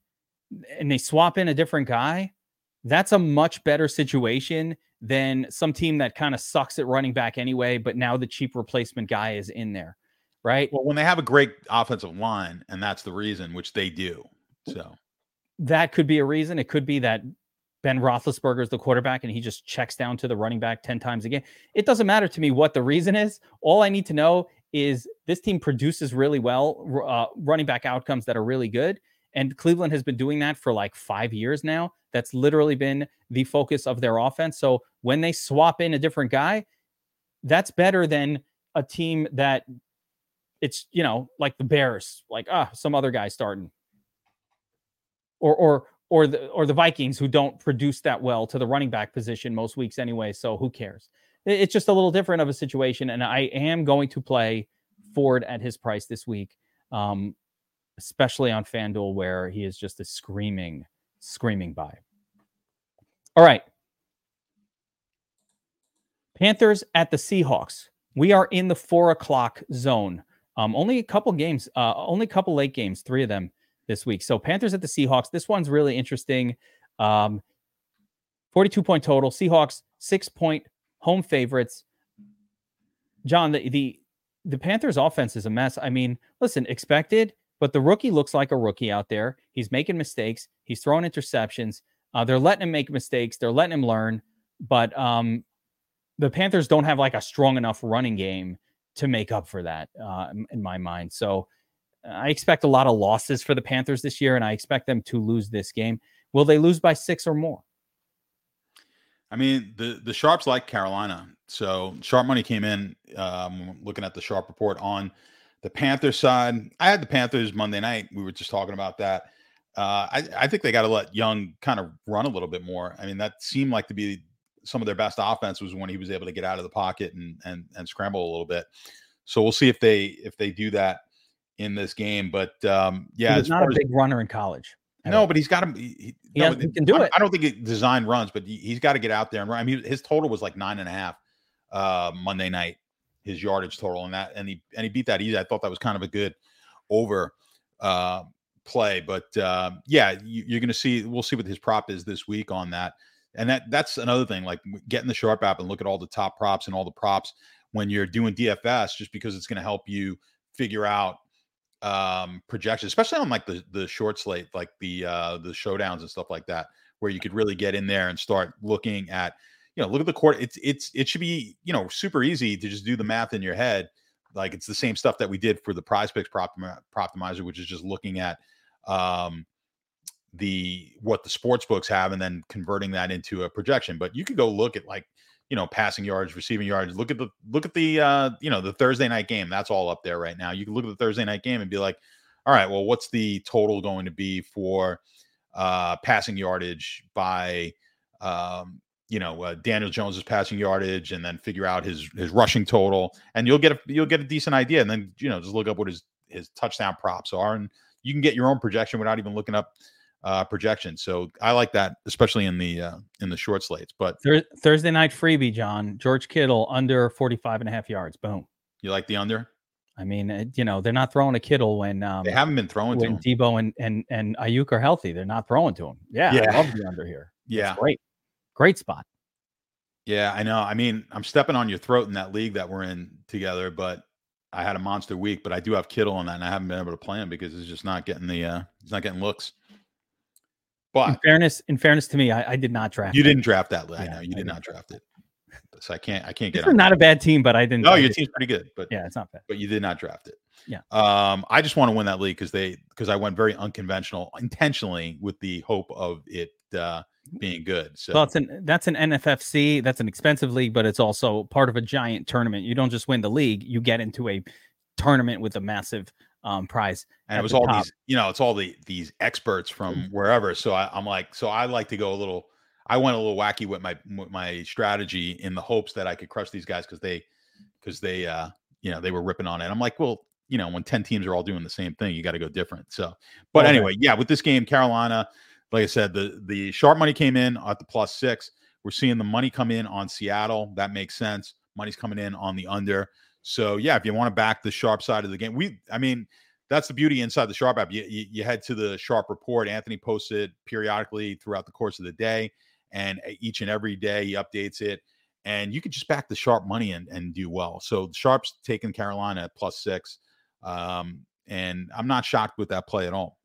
and they swap in a different guy, that's a much better situation than some team that kind of sucks at running back anyway, but now the cheap replacement guy is in there, right? Well, when they have a great offensive line, and that's the reason, which they do. So that could be a reason. It could be that Ben Roethlisberger is the quarterback and he just checks down to the running back 10 times a game. It doesn't matter to me what the reason is. All I need to know is this team produces really well, uh, running back outcomes that are really good. And Cleveland has been doing that for like five years now. That's literally been the focus of their offense. So when they swap in a different guy, that's better than a team that it's, you know, like the Bears, like, ah, some other guy starting. Or, or, or the or the Vikings who don't produce that well to the running back position most weeks anyway. So who cares? it's just a little different of a situation. And I am going to play Ford at his price this week, um, especially on FanDuel, where he is just a screaming, screaming buy. All right. Panthers at the Seahawks. We are in the four o'clock zone. Um, only a couple games, uh, only a couple late games, three of them this week. So Panthers at the Seahawks. This one's really interesting. Um, 42 point total. Seahawks six point home favorites. John, the, the the Panthers offense is a mess. I mean, listen, expected, but the rookie looks like a rookie out there. He's making mistakes. He's throwing interceptions. Uh, they're letting him make mistakes. They're letting him learn. But um, the Panthers don't have like a strong enough running game to make up for that, uh, in my mind. So I expect a lot of losses for the Panthers this year, and I expect them to lose this game. Will they lose by six or more? I mean, the the sharps like Carolina. So sharp money came in. Um, looking at the sharp report on the Panthers side, I had the Panthers Monday night. We were just talking about that. Uh, I, I think they got to let Young kind of run a little bit more. I mean, that seemed like to be some of their best offense was when he was able to get out of the pocket and and and scramble a little bit. So we'll see if they if they do that in this game. But um, yeah, he's not a big runner in college. No, but he's got him. He, he, no, he can do I, it. I don't think he designed runs, but he, has got to get out there and run. I mean, his total was like nine and a half uh, Monday night, his yardage total, and that and he and he beat that easy. I thought that was kind of a good over uh, play, but uh, yeah, you, are going to see. We'll see what his prop is this week on that. And that that's another thing, like getting the sharp app and look at all the top props and all the props when you're doing DFS, just because it's going to help you figure out um projections, especially on like the the short slate, like the uh the showdowns and stuff like that, where you could really get in there and start looking at, you know, look at the court. It's it's it should be, you know, super easy to just do the math in your head. Like it's the same stuff that we did for the PrizePicks prop optimizer, which is just looking at um the what the sports books have and then converting that into a projection. But you could go look at like you know passing yards, receiving yards. Look at the look at the uh, you know the Thursday night game. That's all up there right now. You can look at the Thursday night game and be like, all right, well, what's the total going to be for uh, passing yardage by um, you know uh, Daniel Jones's passing yardage, and then figure out his his rushing total, and you'll get a you'll get a decent idea, and then you know just look up what his his touchdown props are, and you can get your own projection without even looking up uh, projection. So I like that, especially in the uh, in the short slates. But Thur- Thursday night freebie, John George Kittle under 45 and a half yards. Boom. You like the under? I mean, you know, they're not throwing a Kittle when um, they haven't been throwing when to him. Deebo and and and Aiyuk are healthy. They're not throwing to him. Yeah, yeah. I love the under here. Yeah, it's great, great spot. Yeah, I know. I mean, I'm stepping on your throat in that league that we're in together, but I had a monster week. But I do have Kittle on that, and I haven't been able to play him because he's just not getting the uh he's not getting looks. But in fairness, in fairness to me, I, I did not draft. You didn't draft that. I know you I did not draft it. So I can't. I can't get. It's not a bad team, but I didn't. No, your team's pretty good, but yeah, it's not bad. But you did not draft it. Yeah. Um, I just want to win that league because they because I went very unconventional intentionally with the hope of it uh, being good. So well, it's an that's an NFFC. That's an expensive league, but it's also part of a giant tournament. You don't just win the league; you get into a tournament with a massive um, prize. And it was all top. these, you know, it's all the these experts from mm. wherever. So I, I'm like, so I like to go a little. I went a little wacky with my with my strategy in the hopes that I could crush these guys because they because they uh you know they were ripping on it. I'm like, well, you know, when 10 teams are all doing the same thing, you got to go different. So, but okay. anyway, yeah, with this game, Carolina, like I said, the the sharp money came in at the plus six. We're seeing the money come in on Seattle. That makes sense. Money's coming in on the under. So yeah, if you want to back the sharp side of the game, we I mean that's the beauty inside the sharp app. You, you, you head to the sharp report. Anthony posts it periodically throughout the course of the day, and each and every day he updates it. And you could just back the sharp money and, and do well. So sharp's taking Carolina at plus six. Um, and I'm not shocked with that play at all.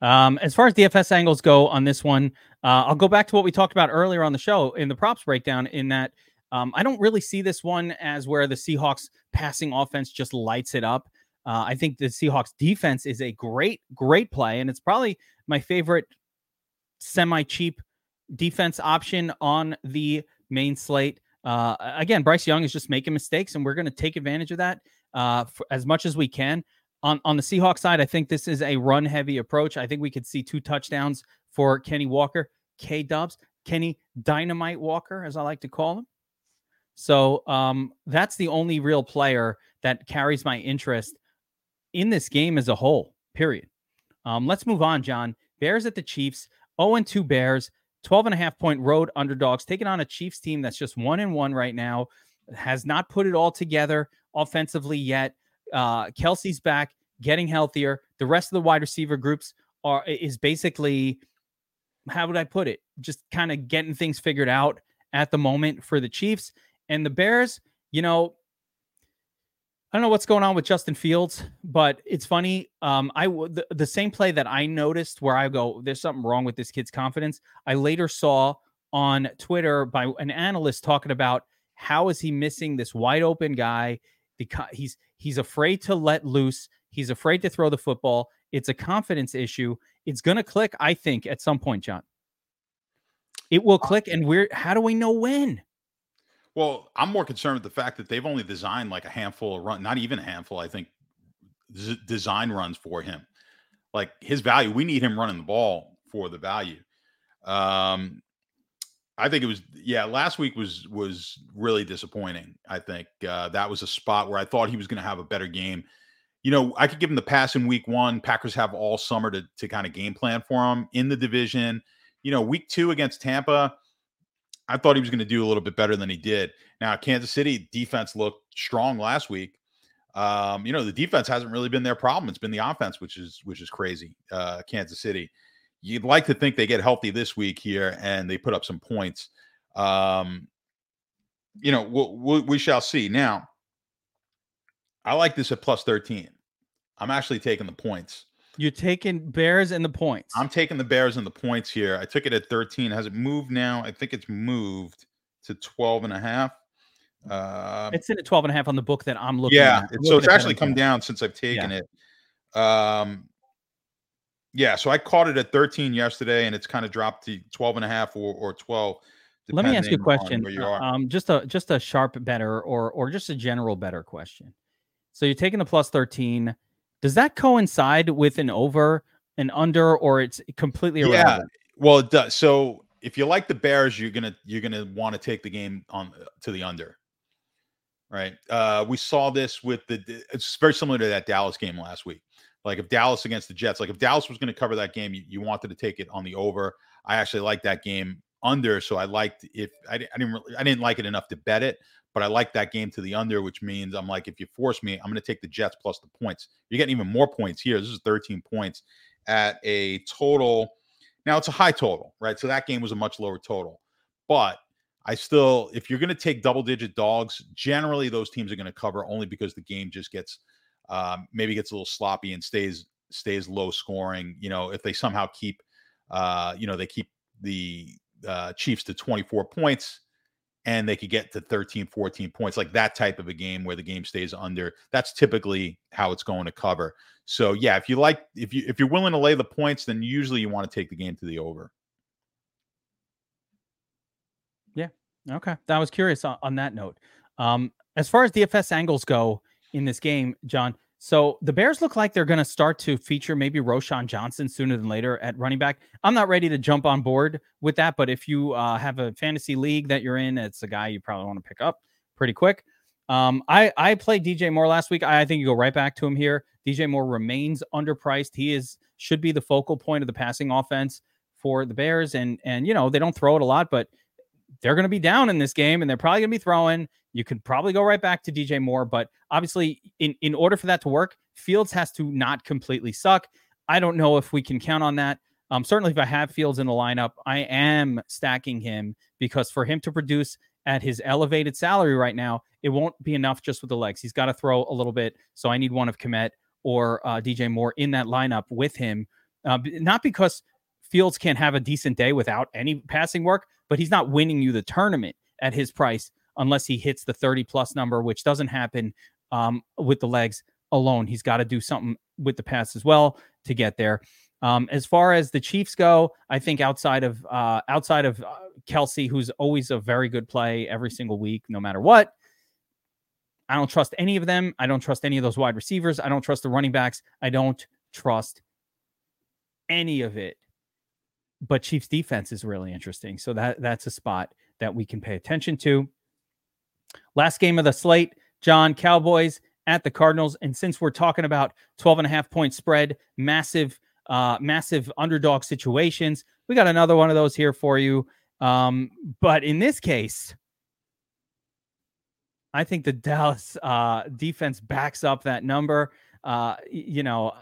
Um, as far as DFS angles go on this one, uh, I'll go back to what we talked about earlier on the show in the props breakdown. In that um, I don't really see this one as where the Seahawks passing offense just lights it up. Uh, I think the Seahawks defense is a great, great play, and it's probably my favorite semi cheap defense option on the main slate. Uh, again, Bryce Young is just making mistakes, and we're going to take advantage of that uh, as much as we can. On on the Seahawks side, I think this is a run heavy approach. I think we could see two touchdowns for Kenny Walker, K Dubs, Kenny Dynamite Walker, as I like to call him. So um, that's the only real player that carries my interest in this game as a whole, period. Um, let's move on, John. Bears at the Chiefs, 0 2 Bears, 12 and a half point road underdogs, taking on a Chiefs team that's just one and one right now, has not put it all together offensively yet. Uh, Kelce's back, getting healthier. The rest of the wide receiver groups are is basically, how would I put it? Just kind of getting things figured out at the moment for the Chiefs. And the Bears, you know, I don't know what's going on with Justin Fields, but it's funny. Um, I the, the same play that I noticed where I go, there's something wrong with this kid's confidence. I later saw on Twitter by an analyst talking about how is he missing this wide open guy because he's he's afraid to let loose. He's afraid to throw the football. It's a confidence issue. It's going to click, I think, at some point, John. It will click, and we're how do we know when? Well, I'm more concerned with the fact that they've only designed like a handful of run, not even a handful, I think, z- design runs for him. Like his value, we need him running the ball for the value. Um, I think it was yeah. Last week was was really disappointing. I think uh, that was a spot where I thought he was going to have a better game. You know, I could give him the pass in week one. Packers have all summer to to kind of game plan for him in the division. You know, week two against Tampa, I thought he was going to do a little bit better than he did. Now, Kansas City defense looked strong last week. Um, you know, the defense hasn't really been their problem. It's been the offense, which is which is crazy. Uh, Kansas City you'd like to think they get healthy this week here and they put up some points. Um, you know, we we shall see. Now, I like this at plus 13. I'm actually taking the points. You're taking Bears and the points. I'm taking the Bears and the points here. I took it at 13. Has it moved now? I think it's moved to 12 and a half. Uh, it's in at 12 and a half on the book that I'm looking yeah, at. Yeah, so it's actually come down since I've taken yeah. it. Um, yeah, so I caught it at 13 yesterday and it's kind of dropped to 12 and a half or, or 12. Let me ask you a question. You um, just a just a sharp bettor or or just a general better question. So you're taking the plus 13. Does that coincide with an over, an under, or it's completely irrelevant? Yeah, well, it does. So if you like the Bears, you're gonna you're gonna want to take the game on to the under. Right. Uh, we saw this with the it's very similar to that Dallas game last week. Like if Dallas against the Jets, like if Dallas was going to cover that game, you, you wanted to take it on the over. I actually like that game under, so I liked if I, I didn't really, I didn't like it enough to bet it, but I like that game to the under, which means I'm like, if you force me, I'm going to take the Jets plus the points. You're getting even more points here. This is 13 points at a total. Now it's a high total, right? So that game was a much lower total, but I still, if you're going to take double digit dogs, generally those teams are going to cover only because the game just gets um, maybe gets a little sloppy and stays stays low scoring. You know, if they somehow keep, uh, you know, they keep the uh, Chiefs to 24 points and they could get to 13, 14 points, like that type of a game where the game stays under. That's typically how it's going to cover. So yeah, if you like, if you if you're willing to lay the points, then usually you want to take the game to the over. Yeah. Okay. That was curious on, on that note. Um, as far as DFS angles go, in this game, John. So the Bears look like they're going to start to feature maybe Roschon Johnson sooner than later at running back. I'm not ready to jump on board with that, but if you uh, have a fantasy league that you're in, it's a guy you probably want to pick up pretty quick. Um, I I played DJ Moore last week. I, I think you go right back to him here. DJ Moore remains underpriced. He is should be the focal point of the passing offense for the Bears, and and you know they don't throw it a lot, but they're going to be down in this game and they're probably going to be throwing. You could probably go right back to DJ Moore, but obviously, in, in order for that to work, Fields has to not completely suck. I don't know if we can count on that. Um, certainly, if I have Fields in the lineup, I am stacking him because for him to produce at his elevated salary right now, it won't be enough just with the legs. He's got to throw a little bit. So I need one of Kmet or uh, DJ Moore in that lineup with him. Uh, not because Fields can't have a decent day without any passing work, but he's not winning you the tournament at his price unless he hits the 30 plus number, which doesn't happen um, with the legs alone. He's got to do something with the pass as well to get there. Um, as far as the Chiefs go, I think outside of uh, outside of uh, Kelce, who's always a very good play every single week, no matter what. I don't trust any of them. I don't trust any of those wide receivers. I don't trust the running backs. I don't trust any of it but Chiefs defense is really interesting. So that that's a spot that we can pay attention to. Last game of the slate, John Cowboys at the Cardinals. And since we're talking about 12 and a half point spread, massive, uh, massive underdog situations, we got another one of those here for you. Um, but in this case, I think the Dallas uh, defense backs up that number. Uh, you know,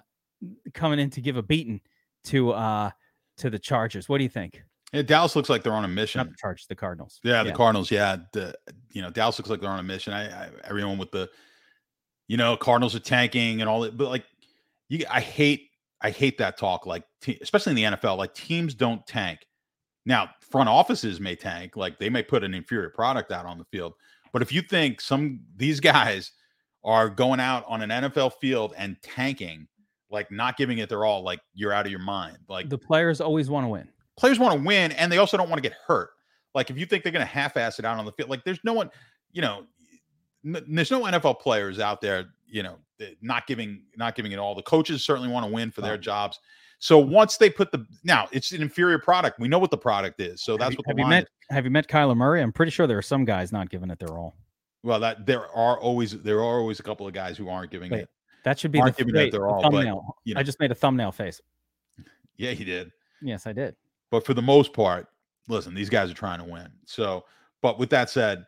coming in to give a beating to uh, to the Chargers. What do you think? Yeah, Dallas looks like they're on a mission. Not the Chargers, the Cardinals. Yeah, the yeah. Cardinals. Yeah, the, you know Dallas looks like they're on a mission. I, I, everyone with the, you know, Cardinals are tanking and all that, but like, you, I hate, I hate that talk. Like, te- especially in the NFL, like teams don't tank. Now, front offices may tank, like they may put an inferior product out on the field. But if you think some these guys are going out on an NFL field and tanking like not giving it their all, like you're out of your mind. Like the players always want to win. Players want to win, and they also don't want to get hurt. Like if you think they're going to half-ass it out on the field, like there's no one, you know, n- there's no NFL players out there, you know, not giving not giving it all. The coaches certainly want to win for their jobs. So once they put the now, it's an inferior product. We know what the product is. So that's have what have you met Have you met Kyler Murray? I'm pretty sure there are some guys not giving it their all. Well, that there are always there are always a couple of guys who aren't giving Wait, it. That should be Aren't the, giving it wait, their the all, but, thumbnail. you know. I just made a thumbnail face. Yeah, he did. Yes, I did. But for the most part, listen, these guys are trying to win. So, but with that said,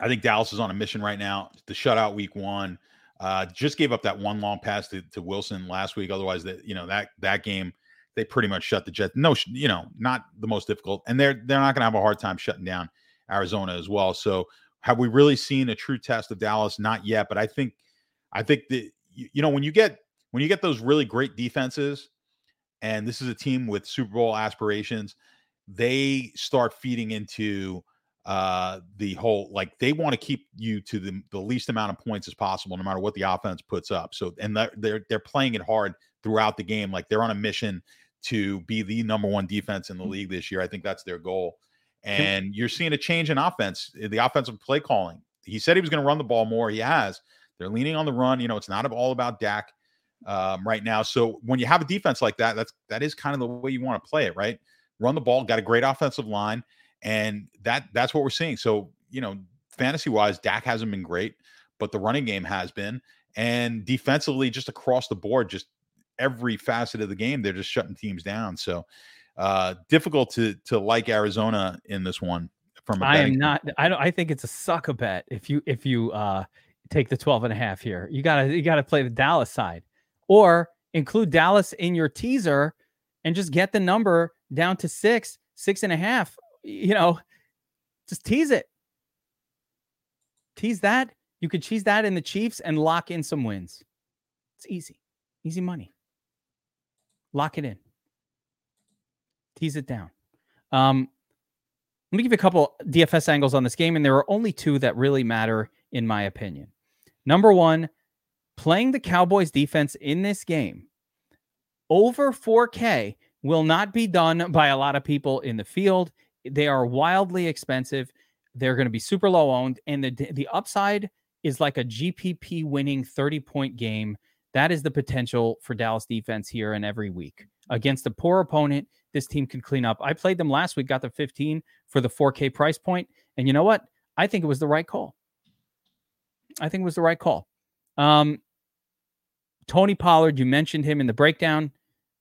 I think Dallas is on a mission right now. The shutout week one. Uh, just gave up that one long pass to, to Wilson last week. Otherwise, that you know that that game they pretty much shut the Jets. No, you know, not the most difficult, and they're they're not going to have a hard time shutting down Arizona as well. So, have we really seen a true test of Dallas? Not yet, but I think I think that you, you know when you get when you get those really great defenses, and this is a team with Super Bowl aspirations, they start feeding into uh the whole like they want to keep you to the, the least amount of points as possible no matter what the offense puts up so and they're, they're they're playing it hard throughout the game like they're on a mission to be the number one defense in the league this year i think that's their goal and you're seeing a change in offense the offensive play calling he said he was going to run the ball more he has they're leaning on the run you know it's not all about Dak um, right now so when you have a defense like that that's that is kind of the way you want to play it right run the ball got a great offensive line and that that's what we're seeing. So, you know, fantasy wise, Dak hasn't been great, but the running game has been. And defensively, just across the board, just every facet of the game, they're just shutting teams down. So uh difficult to to like Arizona in this one from a I am not I don't I think it's a sucker bet if you if you uh take the 12 and a half here. You gotta you gotta play the Dallas side. Or include Dallas in your teaser and just get the number down to six, six and a half. You know, just tease it. Tease that. You could cheese that in the Chiefs and lock in some wins. It's easy. Easy money. Lock it in. Tease it down. Um, let me give you a couple DFS angles on this game, and there are only two that really matter, in my opinion. Number one, playing the Cowboys defense in this game over 4K will not be done by a lot of people in the field. They are wildly expensive. They're going to be super low owned, and the the upside is like a GPP winning 30 point game. That is the potential for Dallas defense here and every week against a poor opponent. This team can clean up. I played them last week, got the 15 for the 4K price point, and you know what? I think it was the right call. I think it was the right call. Um, Tony Pollard, you mentioned him in the breakdown.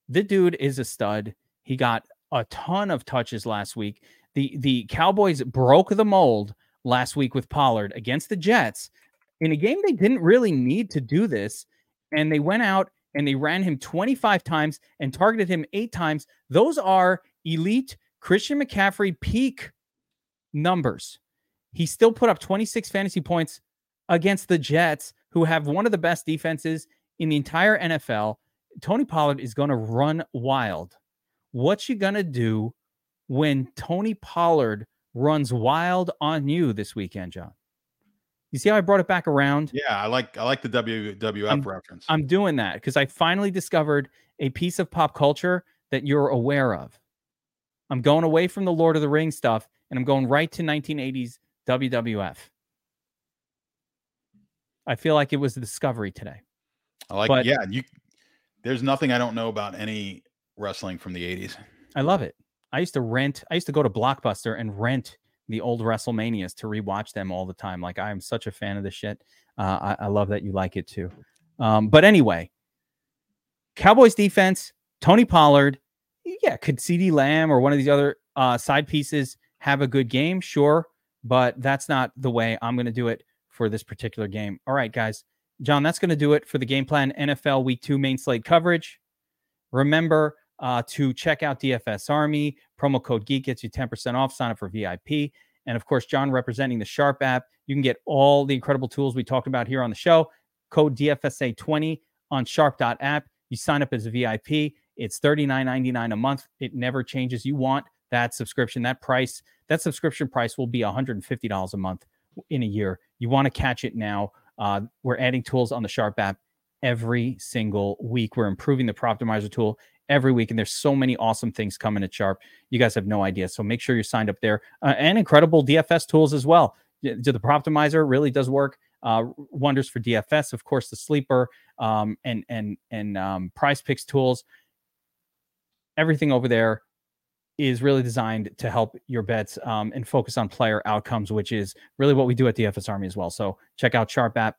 The dude is a stud. He got a ton of touches last week. The the Cowboys broke the mold last week with Pollard against the Jets in a game they didn't really need to do this and they went out and they ran him 25 times and targeted him 8 times. Those are elite Christian McCaffrey peak numbers. He still put up 26 fantasy points against the Jets who have one of the best defenses in the entire NFL. Tony Pollard is going to run wild. What you going to do when Tony Pollard runs wild on you this weekend, John? You see how I brought it back around? Yeah, I like I like the WWF I'm- reference. I'm doing that because I finally discovered a piece of pop culture that you're aware of. I'm going away from the Lord of the Rings stuff and I'm going right to 1980s WWF. I feel like it was a discovery today. I like but- yeah, you there's nothing I don't know about any wrestling from the 80s. I love it. I used to rent, I used to go to Blockbuster and rent the old WrestleManias to rewatch them all the time. Like I am such a fan of this shit. Uh, I, I love that you like it too. Um, but anyway, Cowboys defense, Tony Pollard. Yeah, could CeeDee Lamb or one of these other uh, side pieces have a good game? Sure, but that's not the way I'm going to do it for this particular game. All right, guys. John, that's going to do it for the game plan NFL Week Two main slate coverage. Remember uh, to check out DFS Army. Promo code Geek gets you 10% off. Sign up for VIP. And of course, John representing the Sharp app. You can get all the incredible tools we talked about here on the show. Code DFSA20 on sharp.app. You sign up as a VIP. It's $39.99 a month. It never changes. You want that subscription, that price, that subscription price will be $150 a month in a year. You want to catch it now. Uh, we're adding tools on the Sharp app every single week. We're improving the Prop Optimizer tool every week, and there's so many awesome things coming at Sharp. You guys have no idea. So make sure you're signed up there, uh, and incredible DFS tools as well. The Prop Optimizer really does work uh, wonders for DFS. Of course, the sleeper um, and and and um, PrizePicks tools. Everything over there is really designed to help your bets um, and focus on player outcomes, which is really what we do at DFS Army as well. So check out Sharp app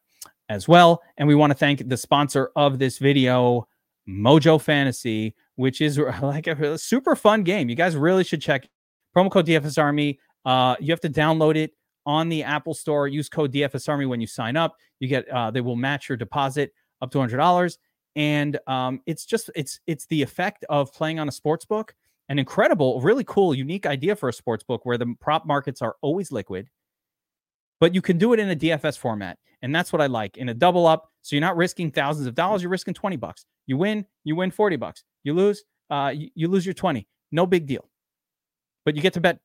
as well. And we want to thank the sponsor of this video, Mojo Fantasy, which is like a super fun game. You guys really should check promo code DFS Army. Uh, you have to download it on the Apple Store. Use code DFS Army when you sign up. You get uh, they will match your deposit up to hundred dollars, and um, it's just it's it's the effect of playing on a sports book. An incredible, really cool, unique idea for a sports book where the prop markets are always liquid, but you can do it in a DFS format, and that's what I like in a double up. So you're not risking thousands of dollars; you're risking twenty bucks. You win, you win forty bucks. You lose, uh, you, you lose your twenty. No big deal. But you get to bet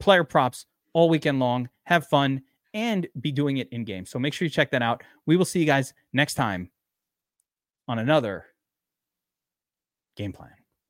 player props all weekend long, have fun, and be doing it in game. So make sure you check that out. We will see you guys next time on another game plan.